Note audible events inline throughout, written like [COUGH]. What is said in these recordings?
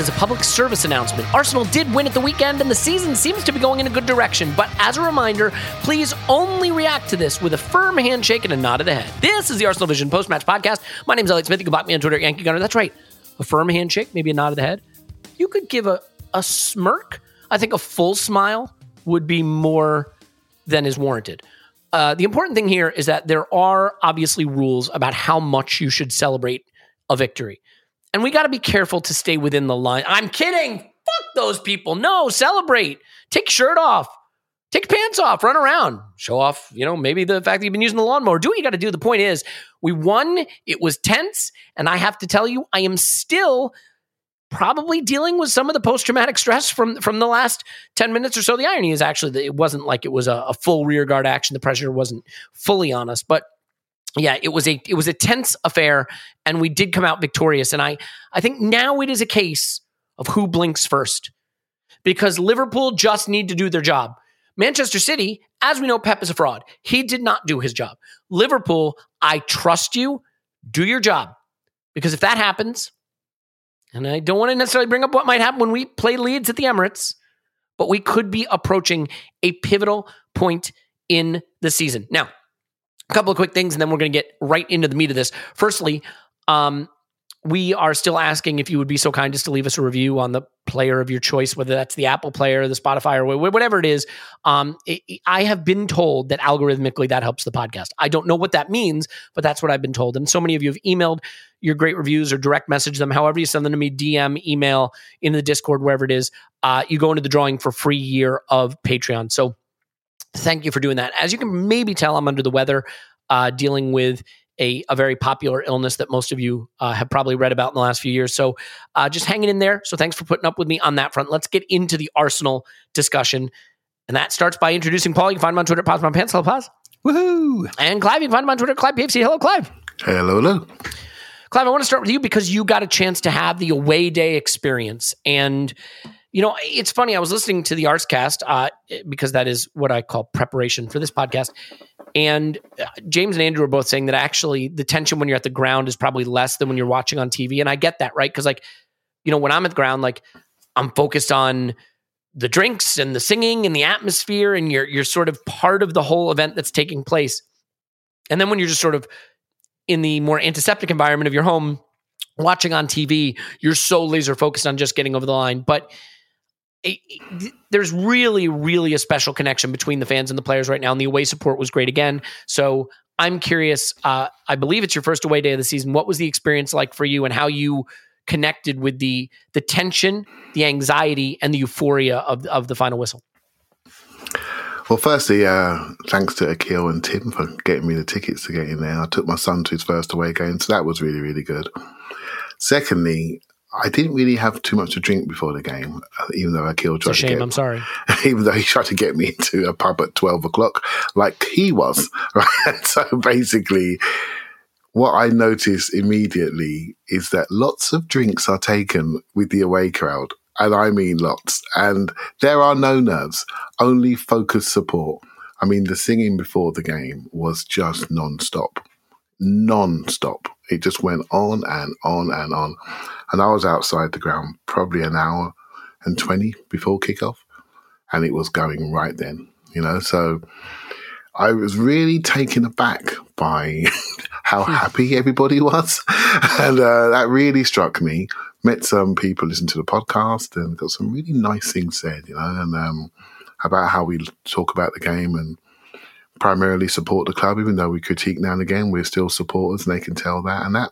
Is a public service announcement. Arsenal did win at the weekend, and the season seems to be going in a good direction. But as a reminder, please only react to this with a firm handshake and a nod of the head. This is the Arsenal Vision post match podcast. My name is Elliot Smith. You can block me on Twitter at Yankee Gunner. That's right. A firm handshake, maybe a nod of the head. You could give a, a smirk. I think a full smile would be more than is warranted. Uh, the important thing here is that there are obviously rules about how much you should celebrate a victory. And we got to be careful to stay within the line. I'm kidding. Fuck those people. No, celebrate. Take shirt off. Take pants off. Run around. Show off, you know, maybe the fact that you've been using the lawnmower. Do what you got to do. The point is, we won. It was tense. And I have to tell you, I am still probably dealing with some of the post-traumatic stress from from the last 10 minutes or so the irony is actually that it wasn't like it was a, a full rear guard action the pressure wasn't fully on us but yeah it was a it was a tense affair and we did come out victorious. And i i think now it is a case of who blinks first because liverpool just need to do their job. Manchester city as we know pep is a fraud. He did not do his job. Liverpool i trust you. Do your job. Because if that happens and I don't want to necessarily bring up what might happen when we play Leeds at the Emirates, but we could be approaching a pivotal point in the season. Now, a couple of quick things, and then we're going to get right into the meat of this. Firstly, um, we are still asking if you would be so kind just to leave us a review on the player of your choice, whether that's the Apple player, the Spotify, or whatever it is. Um, it, I have been told that algorithmically that helps the podcast. I don't know what that means, but that's what I've been told. And so many of you have emailed your great reviews or direct message them, however you send them to me, DM, email, into the Discord, wherever it is. Uh, you go into the drawing for free year of Patreon. So thank you for doing that. As you can maybe tell, I'm under the weather, uh, dealing with a, a very popular illness that most of you uh, have probably read about in the last few years. So uh, just hanging in there. So thanks for putting up with me on that front. Let's get into the Arsenal discussion. And that starts by introducing Paul. You can find him on Twitter, Pause My Pants. Hello, Pause. Woohoo! And Clive, you can find him on Twitter, Clive PFC. Hello, Clive. Hello, hello. Clive, I want to start with you because you got a chance to have the away day experience. And, you know, it's funny. I was listening to the Arsecast uh, because that is what I call preparation for this podcast. And uh, James and Andrew are both saying that actually the tension when you're at the ground is probably less than when you're watching on TV. And I get that, right? Because, like, you know, when I'm at the ground, like, I'm focused on the drinks and the singing and the atmosphere, and you're you're sort of part of the whole event that's taking place. And then when you're just sort of in the more antiseptic environment of your home, watching on TV, you're so laser focused on just getting over the line. But there's really, really a special connection between the fans and the players right now, and the away support was great again. So I'm curious. Uh, I believe it's your first away day of the season. What was the experience like for you, and how you connected with the the tension, the anxiety, and the euphoria of of the final whistle? Well, firstly, uh, thanks to Akil and Tim for getting me the tickets to get in there. I took my son to his first away game, so that was really, really good. Secondly, I didn't really have too much to drink before the game, uh, even though Akil tried It's a shame. get I'm sorry. [LAUGHS] even though he tried to get me into a pub at 12 o'clock like he was [LAUGHS] right so basically what i noticed immediately is that lots of drinks are taken with the away crowd and i mean lots and there are no nerves only focused support i mean the singing before the game was just non-stop non-stop it just went on and on and on and i was outside the ground probably an hour and 20 before kickoff and it was going right then, you know. So I was really taken aback by [LAUGHS] how happy everybody was, [LAUGHS] and uh, that really struck me. Met some people, listened to the podcast, and got some really nice things said, you know, and um, about how we talk about the game and primarily support the club, even though we critique now and again, we're still supporters, and they can tell that. And that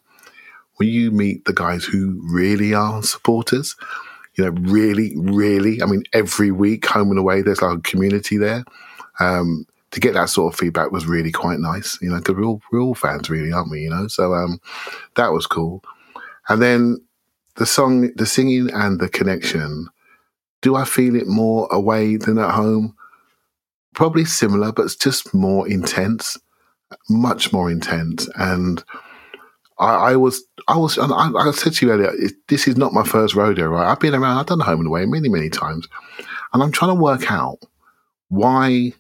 when you meet the guys who really are supporters, you know, really, really, I mean, every week, home and away, there's like a community there. Um, to get that sort of feedback was really quite nice, you know, because we're all, we're all fans, really, aren't we? You know, so um, that was cool. And then the song, the singing, and the connection. Do I feel it more away than at home? Probably similar, but it's just more intense, much more intense. And I, I was, I was, I, I said to you earlier, it, this is not my first rodeo, right? I've been around, I've done home and away many, many times, and I'm trying to work out why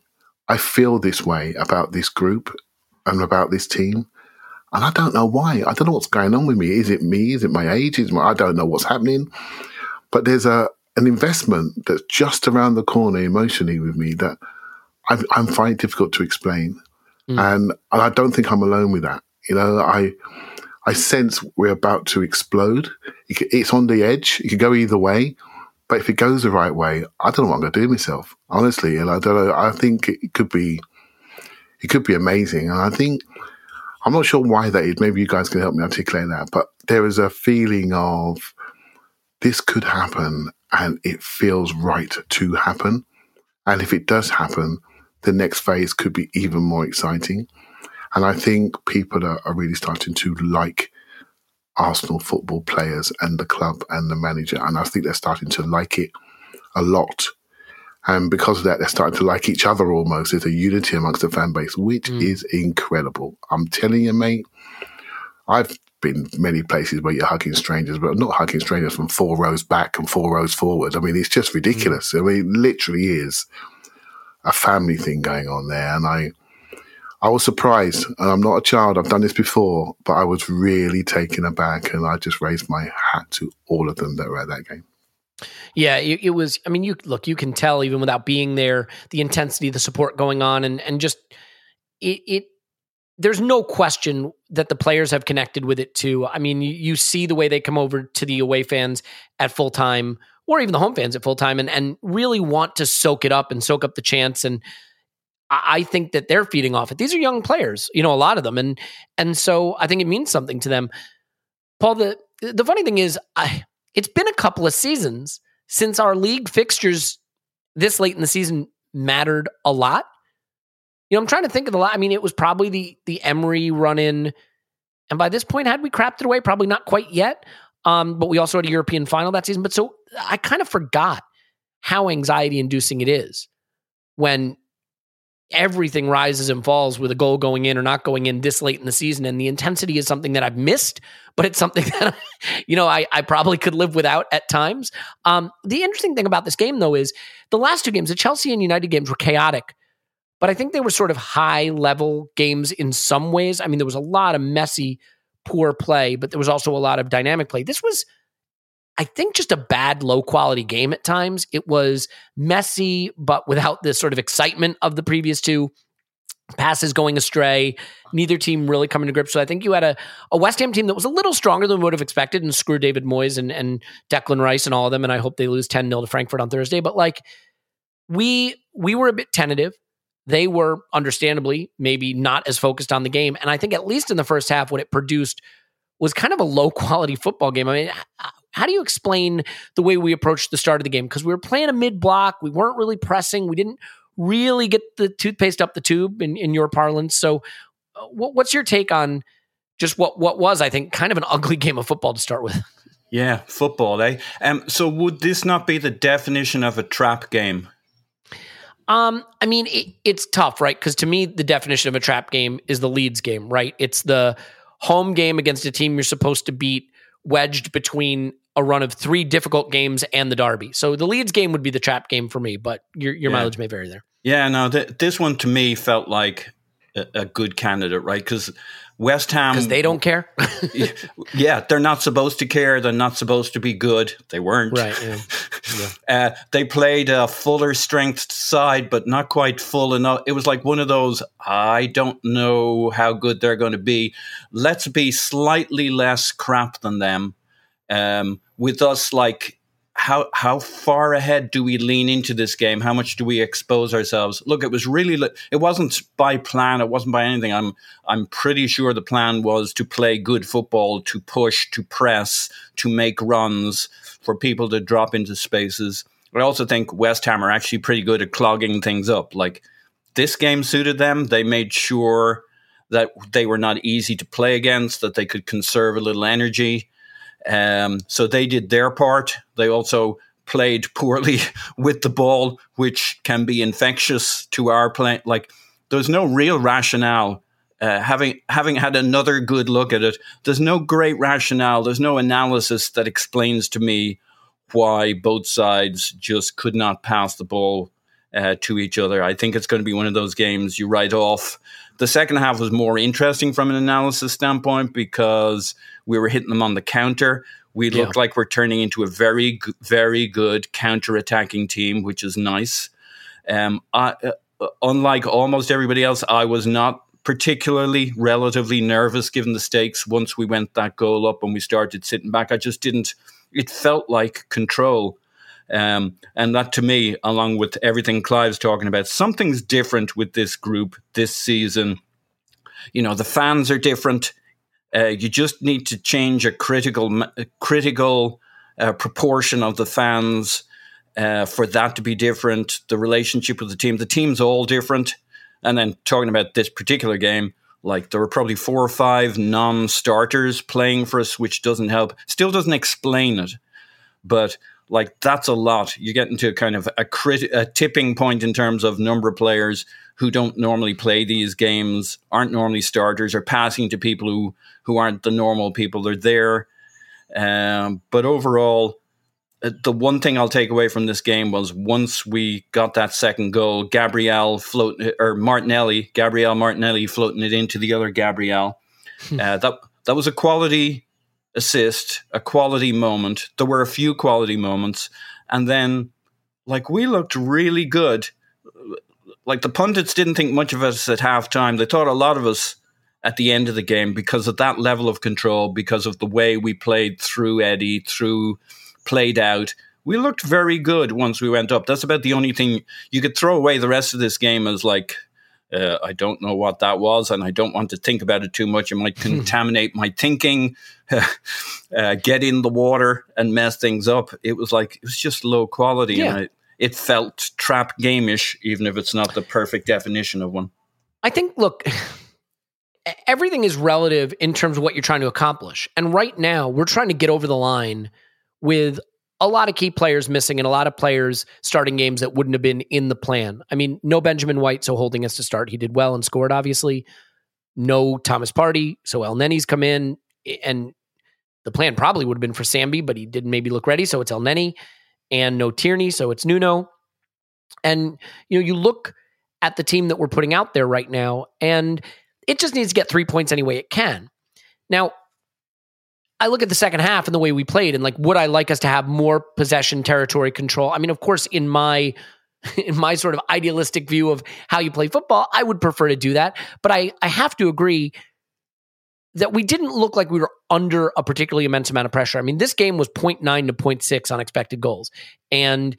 I feel this way about this group and about this team. And I don't know why. I don't know what's going on with me. Is it me? Is it my age? Is my, I don't know what's happening. But there's a an investment that's just around the corner emotionally with me that I'm, I'm finding it difficult to explain. Mm. And, and I don't think I'm alone with that. You know, I I sense we're about to explode. It's on the edge. It could go either way. But if it goes the right way, I don't know what I'm going to do myself, honestly. And I don't know. I think it could be, it could be amazing. And I think I'm not sure why that is. Maybe you guys can help me articulate that. But there is a feeling of this could happen, and it feels right to happen. And if it does happen, the next phase could be even more exciting. And I think people are, are really starting to like Arsenal football players and the club and the manager. And I think they're starting to like it a lot. And because of that, they're starting to like each other almost. There's a unity amongst the fan base, which mm. is incredible. I'm telling you, mate, I've been many places where you're hugging strangers, but not hugging strangers from four rows back and four rows forward. I mean, it's just ridiculous. Mm. I mean, it literally is a family thing going on there. And I, I was surprised, and I'm not a child. I've done this before, but I was really taken aback, and I just raised my hat to all of them that were at that game. Yeah, it, it was. I mean, you look, you can tell even without being there, the intensity, the support going on, and and just it. it there's no question that the players have connected with it too. I mean, you, you see the way they come over to the away fans at full time, or even the home fans at full time, and and really want to soak it up and soak up the chance. And I, think that they're feeding off it. These are young players, you know, a lot of them, and and so I think it means something to them. Paul, the the funny thing is, I it's been a couple of seasons since our league fixtures this late in the season mattered a lot. You know, I'm trying to think of the lot. I mean, it was probably the the Emery run in, and by this point, had we crapped it away? Probably not quite yet. Um, but we also had a European final that season. But so I kind of forgot how anxiety inducing it is when everything rises and falls with a goal going in or not going in this late in the season. And the intensity is something that I've missed, but it's something [LAUGHS] that, you know, I, I probably could live without at times. Um, the interesting thing about this game, though, is the last two games, the Chelsea and United games were chaotic, but I think they were sort of high level games in some ways. I mean, there was a lot of messy, poor play, but there was also a lot of dynamic play. This was, I think, just a bad, low quality game at times. It was messy, but without the sort of excitement of the previous two. Passes going astray, neither team really coming to grips. So I think you had a, a West Ham team that was a little stronger than we would have expected and screw David Moyes and, and Declan Rice and all of them. And I hope they lose 10 0 to Frankfurt on Thursday. But like we we were a bit tentative. They were understandably maybe not as focused on the game. And I think at least in the first half, what it produced was kind of a low [LAUGHS] quality football game. I mean, how do you explain the way we approached the start of the game? Because we were playing a mid block, we weren't really pressing, we didn't really get the toothpaste up the tube in, in your parlance. So, uh, what, what's your take on just what what was, I think, kind of an [LAUGHS] ugly game of football to start with? Yeah, football, eh? Um, so would this not be the definition of a trap game? Um, I mean, it, it's tough, right? Because to me, the definition of a trap game is the Leeds game, right? It's the home game against a team you're supposed to beat, wedged between a run of three difficult games and the Derby. So the Leeds game would be the trap game for me, but your your Yeah. mileage may vary there. Yeah, no, th- this one to me felt like a, a good candidate, right? Because West Ham, Because they don't care, [LAUGHS] yeah, they're not supposed to care. They're not supposed to be good. They weren't. right? [LAUGHS] Yeah. Uh, they played a fuller strength side, but not quite full enough. It was like one of those, I don't know how good they're going to be. Let's be slightly less crap than them. Um, with us, like, how how far ahead do we lean into this game? How much do we expose ourselves? Look, it was really it wasn't by plan. It wasn't by anything. I'm I'm pretty sure the plan was to play good football, to push, to press, to make runs, for people to drop into spaces. I also think West Ham are actually pretty good at clogging things up. Like this game suited them. They made sure that they were not easy to play against, that they could conserve a little energy. Um, so they did their part. They also played poorly [LAUGHS] with the ball, which can be infectious to our play. Like there's no real rationale. Uh, having having had another good look at it, there's no great rationale. There's no analysis that explains to me why both sides just could not pass the ball uh, to each other. I think it's going to be one of those games you write off. The second half was more interesting from an analysis standpoint because we were hitting them on the counter. We Yeah. looked like we're turning into a very, very good counter-attacking team, which is nice. Um, I, uh, unlike almost everybody else, I was not particularly relatively nervous given the stakes once we went that goal up and we started sitting back. I just didn't. It felt like control. Um, and that to me, along with everything Clive's talking about, something's different with this group this season. You know, the fans are different. Uh, you just need to change a critical, a critical uh, proportion of the fans uh, for that to be different. The relationship with the team, the team's all different. And then talking about this particular game, like there were probably four or five non-starters playing for us, which doesn't help. Still doesn't explain it, but like that's a lot. You get into kind of a, crit- a tipping point in terms of number of players who don't normally play these games, aren't normally starters, are passing to people who who aren't the normal people. They're there, um, but overall, uh, the one thing I'll take away from this game was once we got that second goal, Gabriel float or Martinelli, Gabriel Martinelli floating it into the other Gabriel. uh, that that was a quality assist, a quality moment. There were a few quality moments, and then like we looked really good. Like the pundits didn't think much of us at halftime. They thought a lot of us at the end of the game because of that level of control, because of the way we played through Eddie, through played out. We looked very good once we went up. That's about the only thing you could throw away the rest of this game as like uh, I don't know what that was, and I don't want to think about it too much. It might [LAUGHS] contaminate my thinking, [LAUGHS] uh, get in the water, and mess things up. It was like it was just low quality, Yeah. and it, it felt trap gameish, even if it's not the perfect definition of one. I think, look, [LAUGHS] everything is relative in terms of what you're trying to accomplish. And right now, we're trying to get over the line with a lot of key players missing and a lot of players starting games that wouldn't have been in the plan. I mean, no Benjamin White, so holding us to start. He did well and scored, obviously. No Thomas Partey, so Elneny's come in. And the plan probably would have been for Sambi, but he didn't maybe look ready, so it's Elneny. And no Tierney, so it's Nuno. And, you know, you look at the team that we're putting out there right now, and it just needs to get three points any way it can. Now, I look at the second half and the way we played, and like, would I like us to have more possession, territory control? I mean, of course, in my [LAUGHS] in my sort of idealistic view of how you play football, I would prefer to do that. But I I have to agree that we didn't look like we were under a particularly immense amount of pressure. I mean, this game was 0.9 to 0.6 on expected goals. And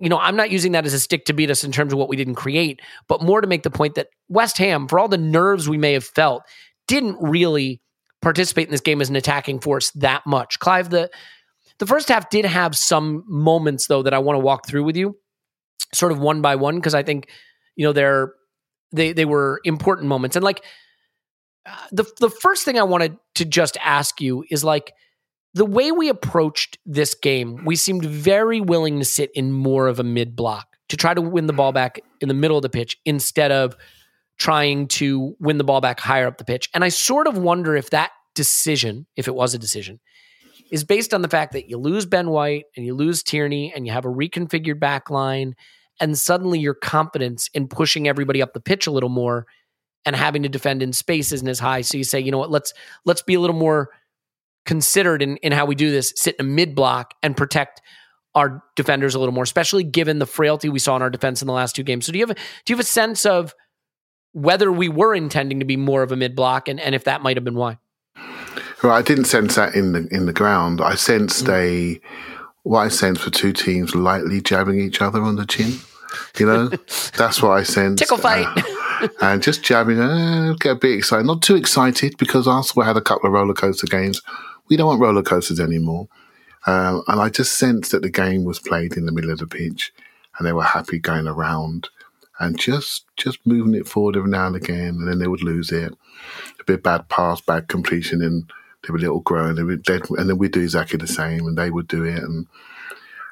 you know, I'm not using that as a stick to beat us in terms of what we didn't create, but more to make the point that West Ham, for all the nerves we may have felt, didn't really participate in this game as an attacking force that much. Clive, the the first half did have some moments though that I want to walk through with you, sort of one by one, because I think you know they're they they were important moments. And like the the first thing I wanted to just ask you is like the way we approached this game, we seemed very willing to sit in more of a mid block to try to win the ball back in the middle of the pitch instead of trying to win the ball back higher up the pitch. And I sort of wonder if that decision, if it was a decision, is based on the fact that you lose Ben White and you lose Tierney and you have a reconfigured back line and suddenly your confidence in pushing everybody up the pitch a little more and having to defend in space isn't as high. So you say, you know what, let's let's be a little more considered in, in how we do this, sit in a mid block and protect our defenders a little more, especially given the frailty we saw in our defense in the last two games. So do you have a, do you have a sense of whether we were intending to be more of a mid block and, and if that might have been why? Well, I didn't sense that in the in the ground. I sensed mm. a what I sensed for two teams lightly jabbing each other on the chin. You know, [LAUGHS] that's what I sensed. Tickle fight. Uh, and just jabbing, uh, get a bit excited. Not too excited because Arsenal had a couple of roller coaster games. We don't want roller coasters anymore. Um, and I just sensed that the game was played in the middle of the pitch and they were happy going around and just just moving it forward every now and again. And then they would lose it. A bit bad pass, bad completion, and they were a little grown. and then we'd do exactly the same and they would do it. And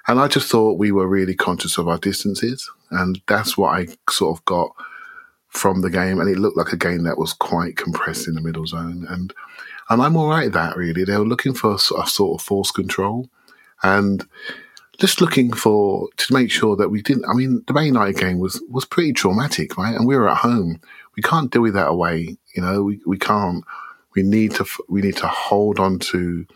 and I just thought we were really conscious of our distances. And that's what I sort of got from the game. And it looked like a game that was quite compressed in the middle zone. And and I'm all right at that, really. They were looking for a, a sort of force control and just looking for to make sure that we didn't. I mean, the Man United game was was pretty traumatic, right? And we were at home. We can't deal with that away. You know, we, we can't. We need to we need to hold on to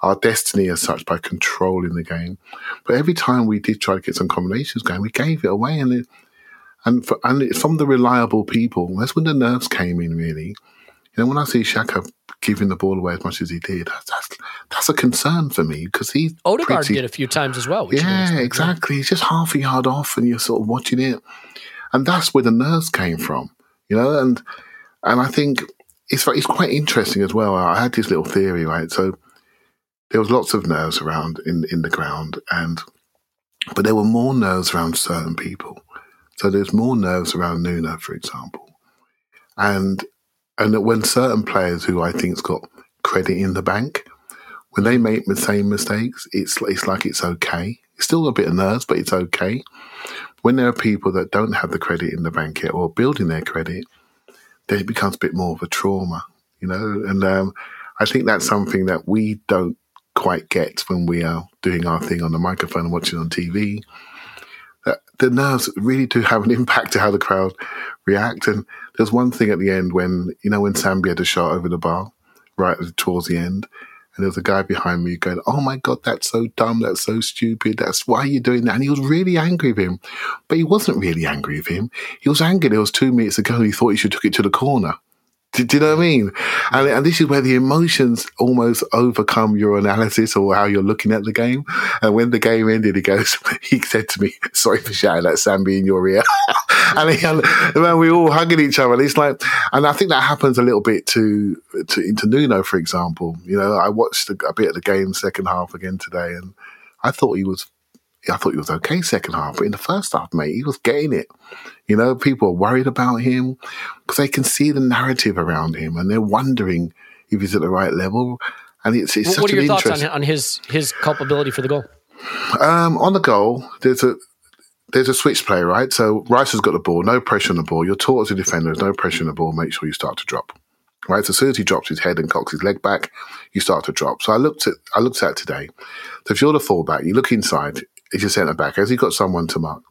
our destiny as such by controlling the game. But every time we did try to get some combinations going, we gave it away, and it, and for, and it's from the reliable people. That's when the nerves came in, really. You know, when I see Saka giving the ball away as much as he did, that's that's, that's a concern for me because he Odegaard pretty, did a few times as well. yeah, exactly. He's just half a yard off, and you're sort of watching it, and that's where the nerves came from. You know, and and I think it's it's quite interesting as well. I had this little theory, right? So there was lots of nerves around in in the ground, and but there were more nerves around certain people. So there's more nerves around Nuno, for example, and and when certain players who I think's got credit in the bank, when they make the same mistakes, it's it's like it's okay. It's still a bit of nerves, but it's okay. When there are people that don't have the credit in the bank yet or building their credit, then it becomes a bit more of a trauma, you know. And um, I think that's something that we don't quite get when we are doing our thing on the microphone and watching on TV. That the nerves really do have an impact to how the crowd react. And there's one thing at the end when you know when Sambi had a shot over the bar, right towards the end, and there was a guy behind me going, "Oh my god, that's so dumb, that's so stupid, that's why you're you doing that?" And he was really angry with him, but he wasn't really angry with him. He was angry. It was two minutes ago, he thought he should took it to the corner. Do, do, you know what I mean? And, and, this is where the emotions almost overcome your analysis or how you're looking at the game. And when the game ended, he goes, [LAUGHS] he said to me, sorry for shouting at Sambi in your ear. [LAUGHS] and, he, and we all hugging each other. And it's like, and I think that happens a little bit to, to into Nuno, for example. You know, I watched a, a bit of the game second half again today and I thought he was I thought he was okay second half, but in the first half, mate, he was getting it. You know, people are worried about him because they can see the narrative around him and they're wondering if he's at the right level. And it's, it's what are your thoughts on, on his his culpability for the goal? Um, on the goal, there's a there's a switch play, right? So Rice has got the ball, no pressure on the ball. You're taught as a defender, there's no pressure on the ball. Make sure you start to drop, right? So as soon as he drops his head and cocks his leg back, you start to drop. So I looked at I looked at today. So if you're the fullback, you look inside is your centre back. Has he got someone to mark?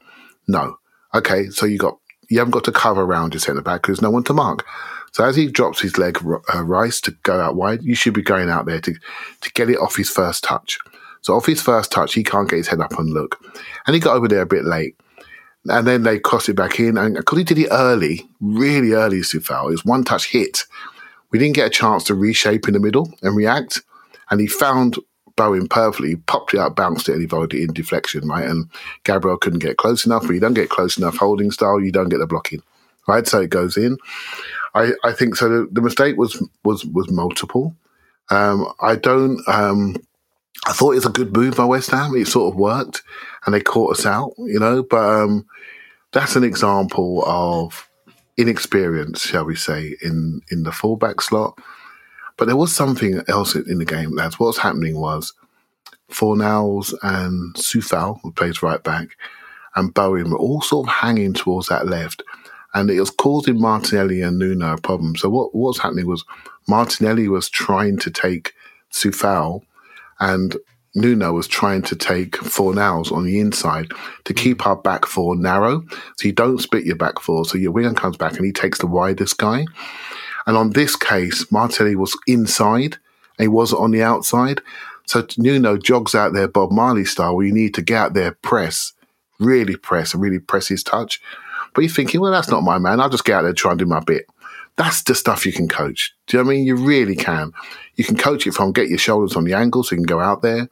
No. Okay, so you got you haven't got to cover around your centre back because no one to mark. So as he drops his leg, uh, Rice to go out wide, you should be going out there to to get it off his first touch. So off his first touch, he can't get his head up and look, and he got over there a bit late. And then they crossed it back in, and because he did it early, really early, Coufal, it was one touch hit. We didn't get a chance to reshape in the middle and react, and he found Bowen perfectly, popped it up, bounced it, and he voted it in deflection, right? And Gabriel couldn't get close enough, but you don't get close enough holding style, you don't get the blocking, right? So it goes in. I, I think so. The, the mistake was was was multiple. Um, I don't. Um, I thought it was a good move by West Ham. It sort of worked, and they caught us out, you know. But um, that's an example of inexperience, shall we say, in in the fullback slot. But there was something else in the game. That's what's happening was Fornals and Coufal, who plays right back, and Bowen were all sort of hanging towards that left. And it was causing Martinelli and Nuno a problem. So what, what was happening was Martinelli was trying to take Coufal and Nuno was trying to take four Fornals on the inside to keep our back four narrow. So you don't split your back four. So your winger comes back and he takes the widest guy. And on this case, Martelli was inside and he wasn't on the outside. So Nuno jogs out there Bob Marley style where you need to get out there, press, really press and really press his touch. But you're thinking, well, that's not my man. I'll just get out there and try and do my bit. That's the stuff you can coach. Do you know I mean? You really can. You can coach it from get your shoulders on the angle so you can go out there.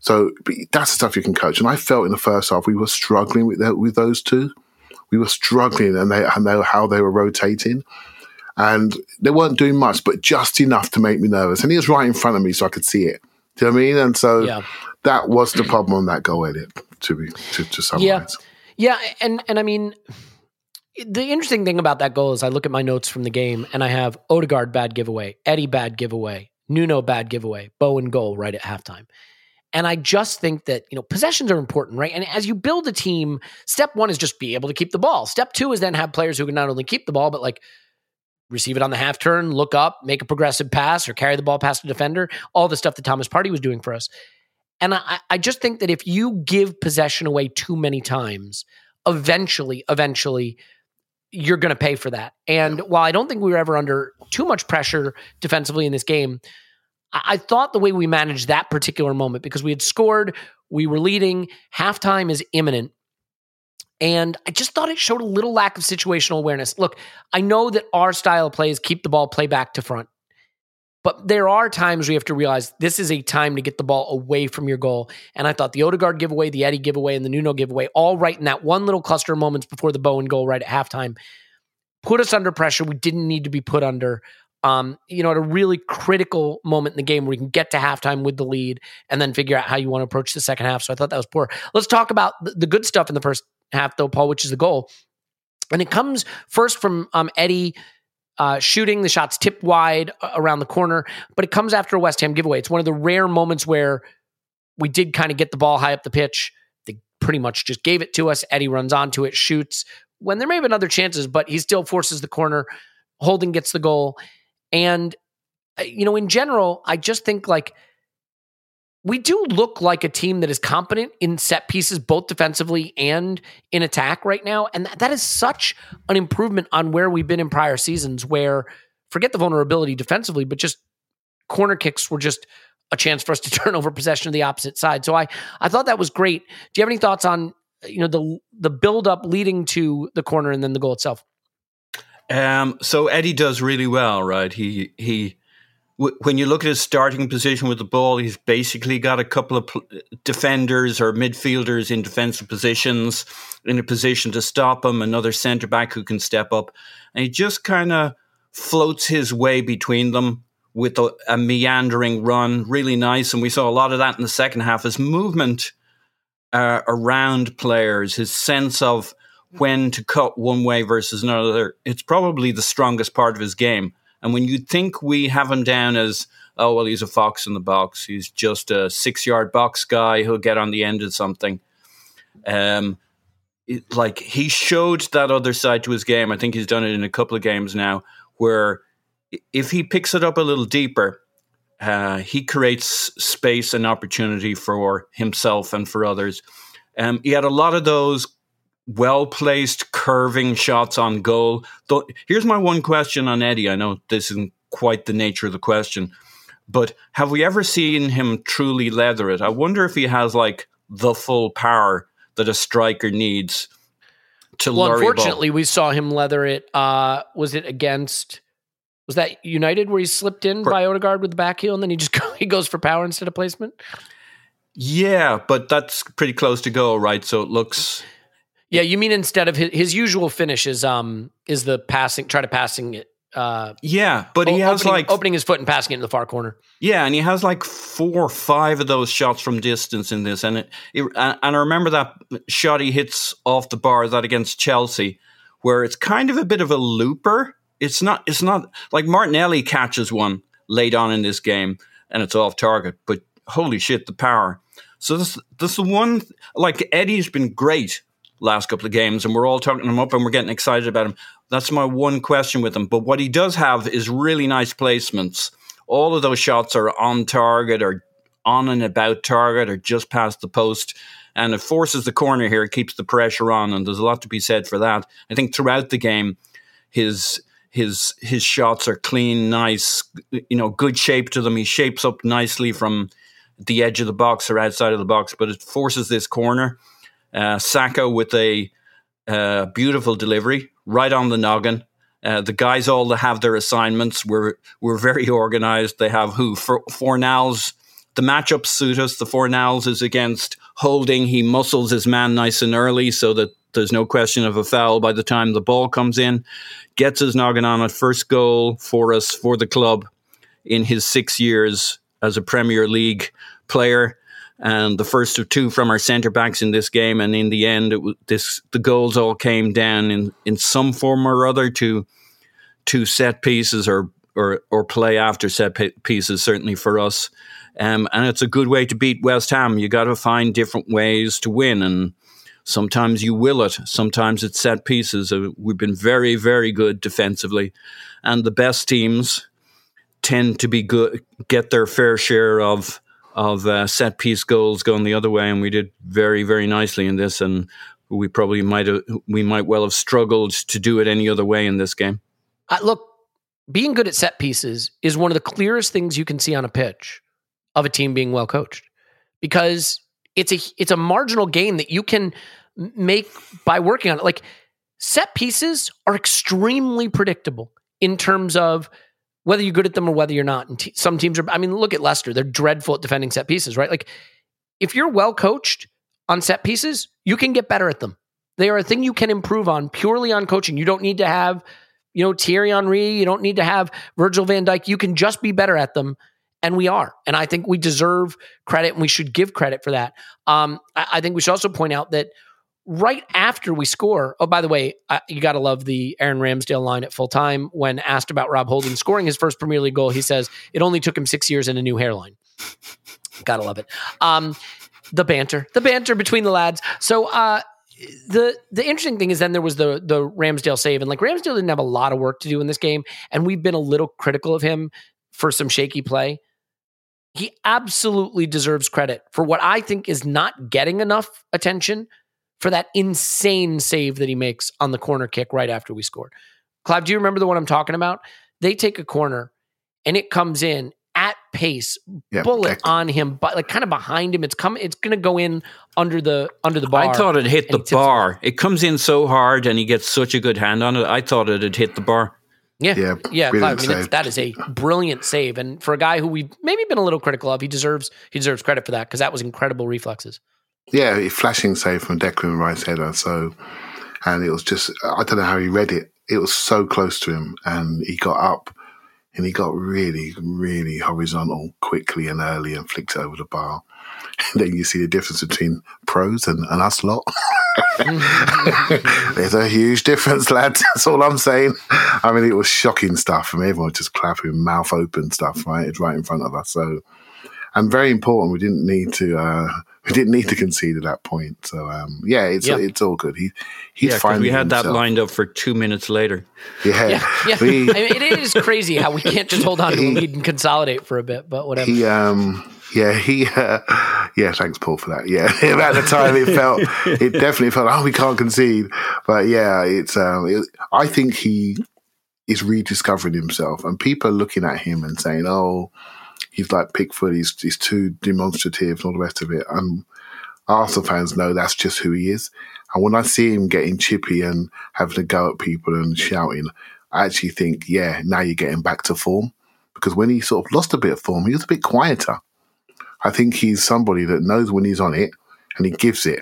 So that's the stuff you can coach. And I felt in the first half we were struggling with with those two. We were struggling, and they and they, how they were rotating, and they weren't doing much, but just enough to make me nervous. And he was right in front of me, so I could see it. Do you know what I mean? And so Yeah. that was the problem on that goal edit. To be to, to summarize. Yeah. Yeah, and and I mean, the interesting thing about that goal is I look at my notes from the game and I have Odegaard bad giveaway, Eddie bad giveaway, Nuno bad giveaway, Bowen goal right at halftime. And I just think that, you know, possessions are important, right? And as you build a team, step one is just be able to keep the ball. Step two is then have players who can not only keep the ball, but like receive it on the half turn, look up, make a progressive pass, or carry the ball past the defender, all the stuff that Thomas Partey was doing for us. And I, I just think that if you give possession away too many times, eventually, eventually, you're going to pay for that. And while I don't think we were ever under too much pressure defensively in this game, I, I thought the way we managed that particular moment because we had scored, we were leading, halftime is imminent. And I just thought it showed a little lack of situational awareness. Look, I know that our style of play is keep the ball, play back to front. But there are times we have to realize this is a time to get the ball away from your goal. And I thought the Odegaard giveaway, the Eddie giveaway, and the Nuno giveaway, all right in that one little cluster of moments before the Bowen goal right at halftime, put us under pressure we didn't need to be put under. Um, you know, at a really critical moment in the game where we can get to halftime with the lead and then figure out how you want to approach the second half. So I thought that was poor. Let's talk about the good stuff in the first half, though, Paul, which is the goal. And it comes first from um, Eddie uh, shooting. The shots tipped wide uh, around the corner, but it comes after a West Ham giveaway. It's one of the rare moments where we did kind of get the ball high up the pitch. They pretty much just gave it to us. Eddie runs onto it, shoots. When there may have been other chances, but he still forces the corner. Holding gets the goal. And, uh, you know, in general, I just think like we do look like a team that is competent in set pieces, both defensively and in attack right now. And that, that is such an improvement on where we've been in prior seasons, where forget the vulnerability defensively, but just corner kicks were just a chance for us to [LAUGHS] turn over possession of the opposite side. So I, I thought that was great. Do you have any thoughts on, you know, the the build up leading to the corner and then the goal itself? Um, so Eddie does really well, right? He he. When you look at his starting position with the ball, he's basically got a couple of pl- defenders or midfielders in defensive positions in a position to stop him. Another centre back who can step up, and he just kind of floats his way between them with a, a meandering run, really nice. And we saw a lot of that in the second half. His movement uh, around players, his sense of when to cut one way versus another, it's probably the strongest part of his game. And when you think we have him down as, oh, well, he's a fox in the box, he's just a six yard box guy who'll get on the end of something. Um, it- like he showed that other side to his game. I think he's done it in a couple of games now, where if he picks it up a little deeper, uh, he creates space and opportunity for himself and for others. Um, he had a lot of those well placed curving shots on goal. Though, here's my one question on Eddie. I know this isn't quite the nature of the question, but have we ever seen him truly leather it? I wonder if he has like the full power that a striker needs to Well, a ball. unfortunately, we saw him leather it. Uh, was it against? Was that United where he slipped in For- by Odegaard with the back heel, and then he just [LAUGHS] go, he goes for power instead of placement? Yeah, but that's pretty close to go, right? So it looks. Yeah, you mean instead of his, his usual finish is um is the passing, try to passing it. Uh, Yeah, but he has opening, like opening his foot and passing it in the far corner. Yeah, and he has like four or five of those shots from distance in this, and it, it and I remember that shot he hits off the bar that against Chelsea, where it's kind of a bit of a looper. It's not. It's not like Martinelli catches one late on in this game, and it's off target. But holy shit, the power! So this this the one like Eddie's been great last couple of games, and we're all talking him up and we're getting excited about him. That's my one question with him. But what he does have is really nice placements. All of those shots are on target or on and about target or just past the post. And it forces the corner here, it keeps the pressure on, and there's a lot to be said for that. I think throughout the game, his his his shots are clean, nice, you know, good shape to them. He shapes up nicely from the edge of the box or outside of the box, but it forces this corner. Uh, Saka with a uh, beautiful delivery right on the noggin. Uh, the guys all have their assignments. We're we're very organized. They have who for Fornals. The matchups suit us. The Fornals is against Holding. He muscles his man nice and early so that there's no question of a foul by the time the ball comes in. Gets his noggin on it. First goal for us for the club in his six years as a Premier League player and the first of two from our centre backs in this game. And in the end, it was this the goals all came down in, in some form or other to to set pieces or or or play after set pieces. Certainly for us, um, and it's a good way to beat West Ham. You got to find different ways to win, and sometimes you will it. Sometimes it's set pieces. Uh, we've been very very good defensively, and the best teams tend to be good, get their fair share of of uh, set piece goals going the other way, and we did very very nicely in this. And we probably might have we might well have struggled to do it any other way in this game. Uh, look, being good at set pieces is one of the clearest things you can see on a pitch of a team being well coached, because it's a it's a marginal gain that you can make by working on it. Like set pieces are extremely predictable in terms of whether you're good at them or whether you're not. And t- some teams are, I mean, look at Leicester. They're dreadful at defending set pieces, right? Like, if you're well coached on set pieces, you can get better at them. They are a thing you can improve on purely on coaching. You don't need to have, you know, Thierry Henry. You don't need to have Virgil van Dijk. You can just be better at them. And we are. And I think we deserve credit and we should give credit for that. Um, I, I think we should also point out that right after we score. Oh, by the way, uh, you got to love the Aaron Ramsdale line at full time. When asked about Rob Holding scoring his first Premier League goal, he says it only took him six years and a new hairline. [LAUGHS] Gotta love it. Um, the banter, the banter between the lads. So, uh, the the interesting thing is then there was the the Ramsdale save, and like Ramsdale didn't have a lot of work to do in this game, and we've been a little critical of him for some shaky play. He absolutely deserves credit for what I think is not getting enough attention for that insane save that he makes on the corner kick right after we scored. Clive, do you remember the one I'm talking about? They take a corner and it comes in at pace, yeah, bullet on him, but like kind of behind him. It's coming. It's going to go in under the under the bar. I thought it hit the bar. It comes in so hard, and he gets such a good hand on it. I thought it had hit the bar. Yeah, yeah, yeah. Clive, I mean, that is a brilliant save, and for a guy who we've maybe been a little critical of, he deserves he deserves credit for that because that was incredible reflexes. Yeah, flashing save from Declan Rice header. So, and it was just, I don't know how he read it. It was so close to him and he got up and he got really, really horizontal quickly and early and flicked it over the bar. And [LAUGHS] then you see the difference between pros and, and us lot. [LAUGHS] There's a huge difference, lads. [LAUGHS] That's all I'm saying. I mean, it was shocking stuff. I mean, everyone was just clapping, mouth open stuff, right? It's right in front of us. So, and very important, we didn't need to uh, we didn't need to concede at that point. So um, yeah, it's yeah. it's all good. He he's yeah, fine. We had himself. that lined up for two minutes later. Yeah, yeah. yeah. We, I mean, it is crazy how we can't just hold on to the lead and consolidate for a bit. But whatever. He um. Yeah, he. Uh, yeah, thanks, Paul, for that. Yeah, at [LAUGHS] the time it felt, it definitely felt, oh, we can't concede. But yeah, it's. Um, it, I think he is rediscovering himself, and people are looking at him and saying, "Oh, he's like Pickford. He's he's too demonstrative and all the rest of it. And Arsenal fans know that's just who he is. And when I see him getting chippy and having to go at people and shouting, I actually think, yeah, now you're getting back to form. Because when he sort of lost a bit of form, he was a bit quieter. I think he's somebody that knows when he's on it and he gives it.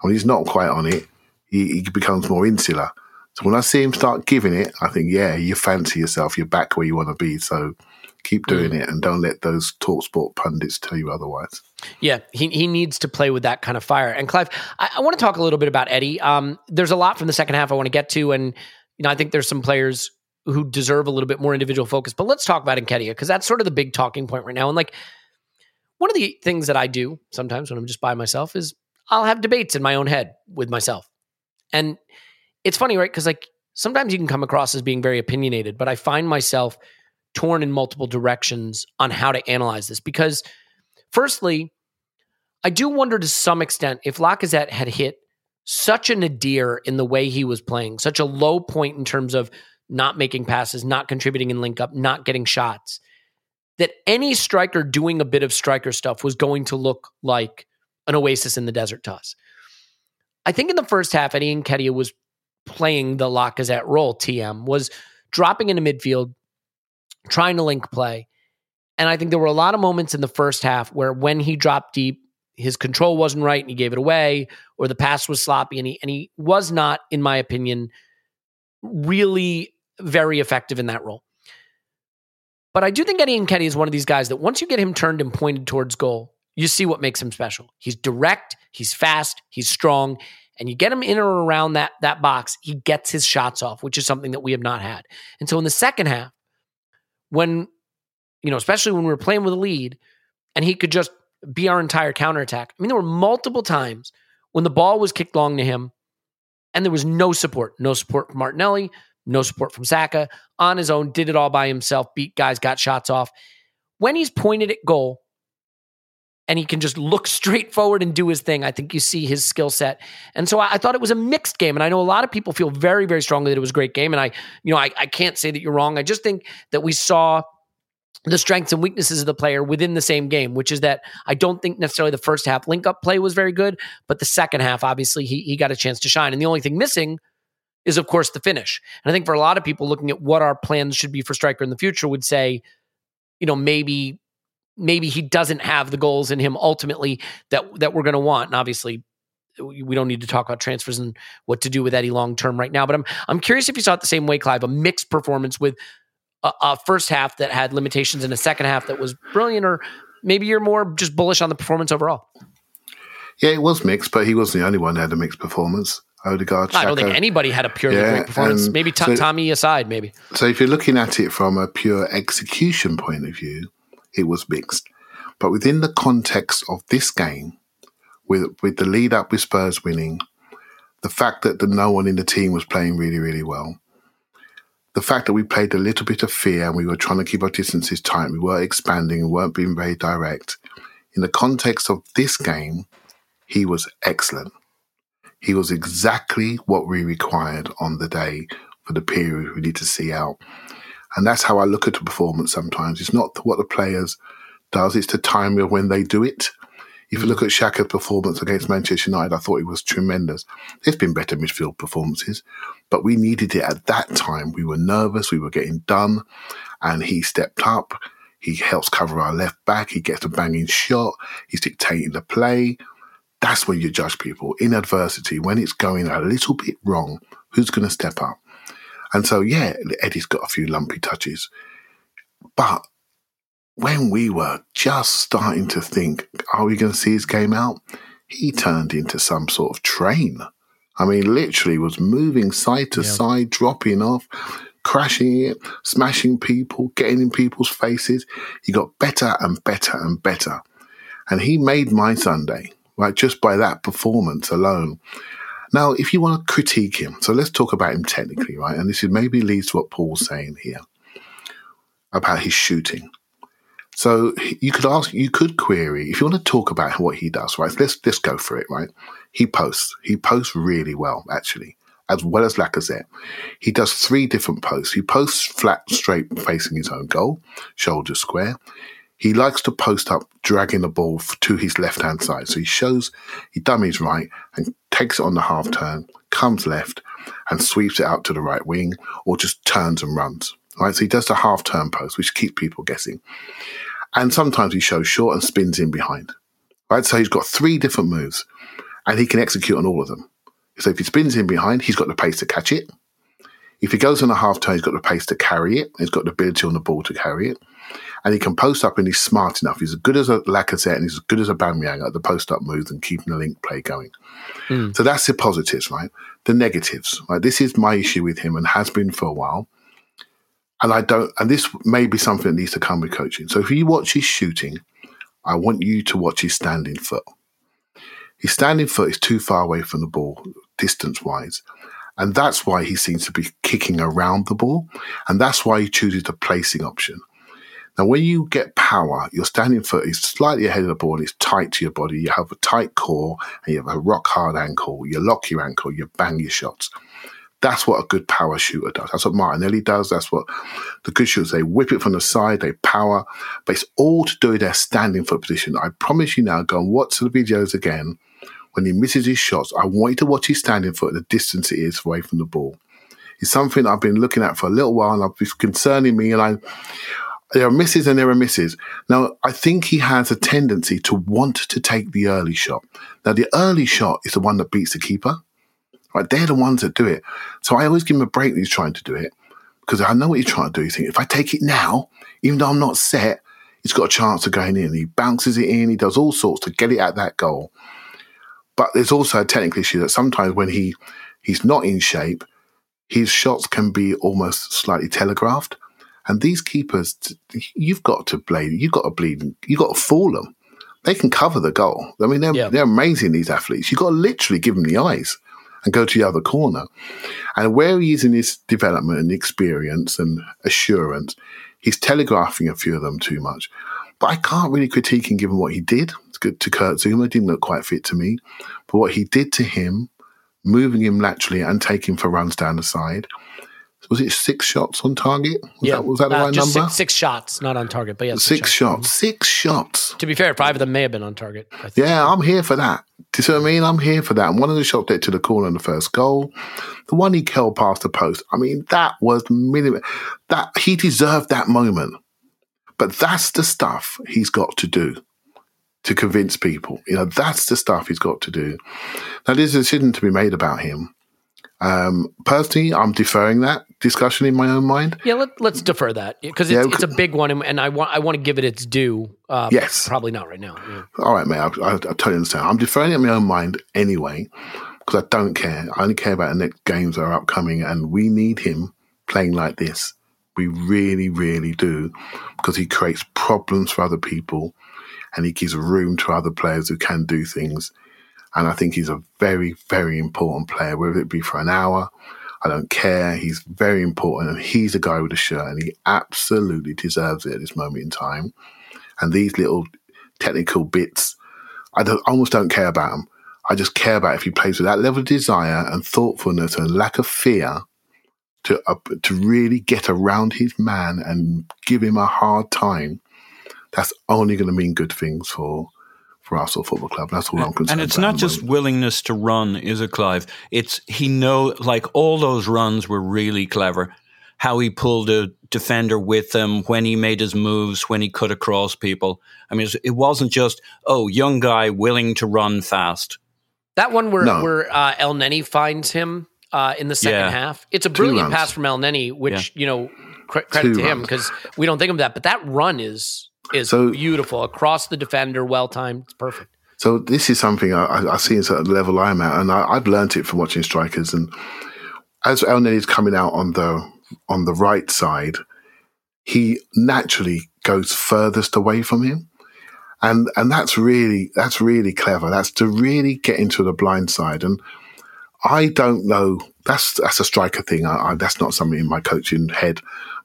When he's not quite on it, he, he becomes more insular. So when I see him start giving it, I think, yeah, you fancy yourself, you're back where you want to be. So keep doing mm. it and don't let those talkSPORT pundits tell you otherwise. Yeah, he, he needs to play with that kind of fire. And Clive, I, I want to talk a little bit about Eddie. Um, there's a lot from the second half I want to get to, and you know I think there's some players who deserve a little bit more individual focus. But let's talk about Nketiah because that's sort of the big talking point right now. And like one of the things that I do sometimes when I'm just by myself is I'll have debates in my own head with myself. And it's funny, right? Because like sometimes you can come across as being very opinionated, but I find myself torn in multiple directions on how to analyze this because firstly, I do wonder to some extent if Lacazette had hit such a nadir in the way he was playing, such a low point in terms of not making passes, not contributing in link up, not getting shots, that any striker doing a bit of striker stuff was going to look like an oasis in the desert to us. I think in the first half, Eddie Nketiah was playing the Lacazette role, TM, was dropping into midfield, trying to link play. And I think there were a lot of moments in the first half where when he dropped deep, his control wasn't right and he gave it away, or the pass was sloppy and he and he was not, in my opinion, really very effective in that role. But I do think Eddie Nketiah is one of these guys that once you get him turned and pointed towards goal, you see what makes him special. He's direct, he's fast, he's strong, and you get him in or around that that box, he gets his shots off, which is something that we have not had. And so in the second half, when you know, especially when we were playing with a lead, and he could just be our entire counterattack. I mean, there were multiple times when the ball was kicked long to him, and there was no support, no support from Martinelli, no support from Saka. On his own, did it all by himself, beat guys, got shots off. When he's pointed at goal and he can just look straight forward and do his thing, I think you see his skill set. And so I, I, thought it was a mixed game. And I know a lot of people feel very, very strongly that it was a great game. And I, you know, I, I can't say that you're wrong. I just think that we saw the strengths and weaknesses of the player within the same game, which is that I don't think necessarily the first half link up play was very good, but the second half, obviously, he, he got a chance to shine. And the only thing missing is, of course, the finish. And I think for a lot of people looking at what our plans should be for Striker in the future would say, you know, maybe maybe he doesn't have the goals in him ultimately that that we're going to want. And obviously, we don't need to talk about transfers and what to do with Eddie long term right now. But I'm I'm curious if you saw it the same way, Clive, a mixed performance with a, a first half that had limitations and a second half that was brilliant, or maybe you're more just bullish on the performance overall. Yeah, it was mixed, but he wasn't the only one that had a mixed performance. Odegaard, I don't think anybody had a purely yeah, great performance. Maybe t- so, Tommy aside, maybe. So if you're looking at it from a pure execution point of view, it was mixed. But within the context of this game, with with the lead up with Spurs winning, the fact that the, no one in the team was playing really, really well, the fact that we played a little bit of fear and we were trying to keep our distances tight, we weren't expanding, we weren't being very direct. In the context of this game, he was excellent. He was exactly what we required on the day for the period we need to see out. And that's how I look at the performance sometimes. It's not what the players does, it's the time of when they do it. If you look at Xhaka's performance against Manchester United, I thought it was tremendous. There's been better midfield performances, but we needed it at that time. We were nervous, we were getting done, and he stepped up. He helps cover our left back. He gets a banging shot. He's dictating the play. That's when you judge people in adversity. When it's going a little bit wrong, who's going to step up? And so, yeah, Eddie's got a few lumpy touches, but when we were just starting to think, are we going to see his game out? He turned into some sort of train. I mean, literally was moving side to yeah. side, dropping off, crashing it, smashing people, getting in people's faces. He got better and better and better. And he made my Sunday, right, just by that performance alone. Now, if you want to critique him, so let's talk about him technically, right? And this is maybe leads to what Paul's saying here about his shooting. So you could ask, you could query if you want to talk about what he does, right? Let's let's go for it, right? He posts, he posts really well, actually, as well as Lacazette. He does three different posts. He posts flat, straight, facing his own goal, shoulder square. He likes to post up, dragging the ball to his left hand side. So he shows, he dummies right and takes it on the half turn, comes left, and sweeps it out to the right wing, or just turns and runs. Right, so he does the half turn post, which keeps people guessing. And sometimes he shows short and spins in behind. Right? So he's got three different moves and he can execute on all of them. So if he spins in behind, he's got the pace to catch it. If he goes on a half turn, he's got the pace to carry it. He's got the ability on the ball to carry it. And he can post up and he's smart enough. He's as good as a Lacazette and he's as good as a Aubameyang at the post up moves and keeping the link play going. Mm. So that's the positives, right? The negatives, right? This is my issue with him and has been for a while. and I don't, and this may be something that needs to come with coaching. So if you watch his shooting, I want you to watch his standing foot. His standing foot is too far away from the ball, distance wise. And that's why he seems to be kicking around the ball. And that's why he chooses the placing option. Now, when you get power, your standing foot is slightly ahead of the ball and it's tight to your body. You have a tight core and you have a rock hard ankle. You lock your ankle, you bang your shots. That's what a good power shooter does. That's what Martinelli does. That's what the good shooters, they whip it from the side, they power, but it's all to do with their standing foot position. I promise you now, go and watch the videos again. When he misses his shots, I want you to watch his standing foot, the distance it is away from the ball. It's something I've been looking at for a little while and it's concerning me. And I, there are misses and there are misses. Now, I think he has a tendency to want to take the early shot. Now, the early shot is the one that beats the keeper. Right? They're the ones that do it. So I always give him a break when he's trying to do it because I know what he's trying to do. You think, if I take it now, even though I'm not set, he's got a chance of going in. He bounces it in. He does all sorts to get it at that goal. But there's also a technical issue that sometimes when he he's not in shape, his shots can be almost slightly telegraphed. And these keepers, you've got to bleed. You've got to bleed. You've got to fool them. They can cover the goal. I mean, they're, Yeah. they're amazing, these athletes. You've got to literally give them the eyes and go to the other corner. And where he is in his development and experience and assurance, he's telegraphing a few of them too much. But I can't really critique him given what he did to to Kurt Zouma. Didn't look quite fit to me. But what he did to him, moving him laterally and taking for runs down the side, was it six shots on target? Was that, was that the Uh, right number? Six, six shots, not on target, but yeah, Six shots. Six shots. To be fair, five of them may have been on target. I think. Yeah, I'm here for that. Do you see what I mean? I'm here for that. And one of the shots led to the corner in the first goal. The one he curled past the post. I mean, that was minimum. That he deserved that moment. But that's the stuff he's got to do to convince people. You know, that's the stuff he's got to do. Now, there's a decision to be made about him. Um, personally, I'm deferring that discussion in my own mind. Yeah, let, let's defer that because it's, we it's a big one, and, and I want I want to give it its due. Uh, Yes. probably not right now. Yeah. All right, mate. I, I, I totally understand. I'm deferring it in my own mind anyway because I don't care. I only care about the next games that are upcoming, and we need him playing like this. We really, really do because he creates problems for other people and he gives room to other players who can do things. And I think he's a very, very important player, whether it be for an hour. I don't care. He's very important, and he's a guy with a shirt, and he absolutely deserves it at this moment in time. And these little technical bits, I don't almost don't care about them. I just care about if he plays with that level of desire and thoughtfulness and lack of fear to uh, to really get around his man and give him a hard time. That's only going to mean good things for for Arsenal Football Club. That's all I'm concerned. And it's about not just moment. willingness to run, is it, Clive? It's he know like all those runs were really clever. How he pulled a defender with him when he made his moves, when he cut across people. I mean, it wasn't just oh, young guy willing to run fast. That one where No. where uh, Elneny finds him uh, in the second Yeah. half. It's a brilliant pass from Elneny, which you know credit Two to him because we don't think of that. But that run is is So- beautiful across the defender, well timed. It's perfect. So this is something I, I, see at the level I'm at, and I, I've learnt it from watching strikers. And as El is coming out on the on the right side, he naturally goes furthest away from him, and and that's really that's really clever. That's to really get into the blind side. And I don't know. That's that's a striker thing. I, I, that's not something in my coaching head,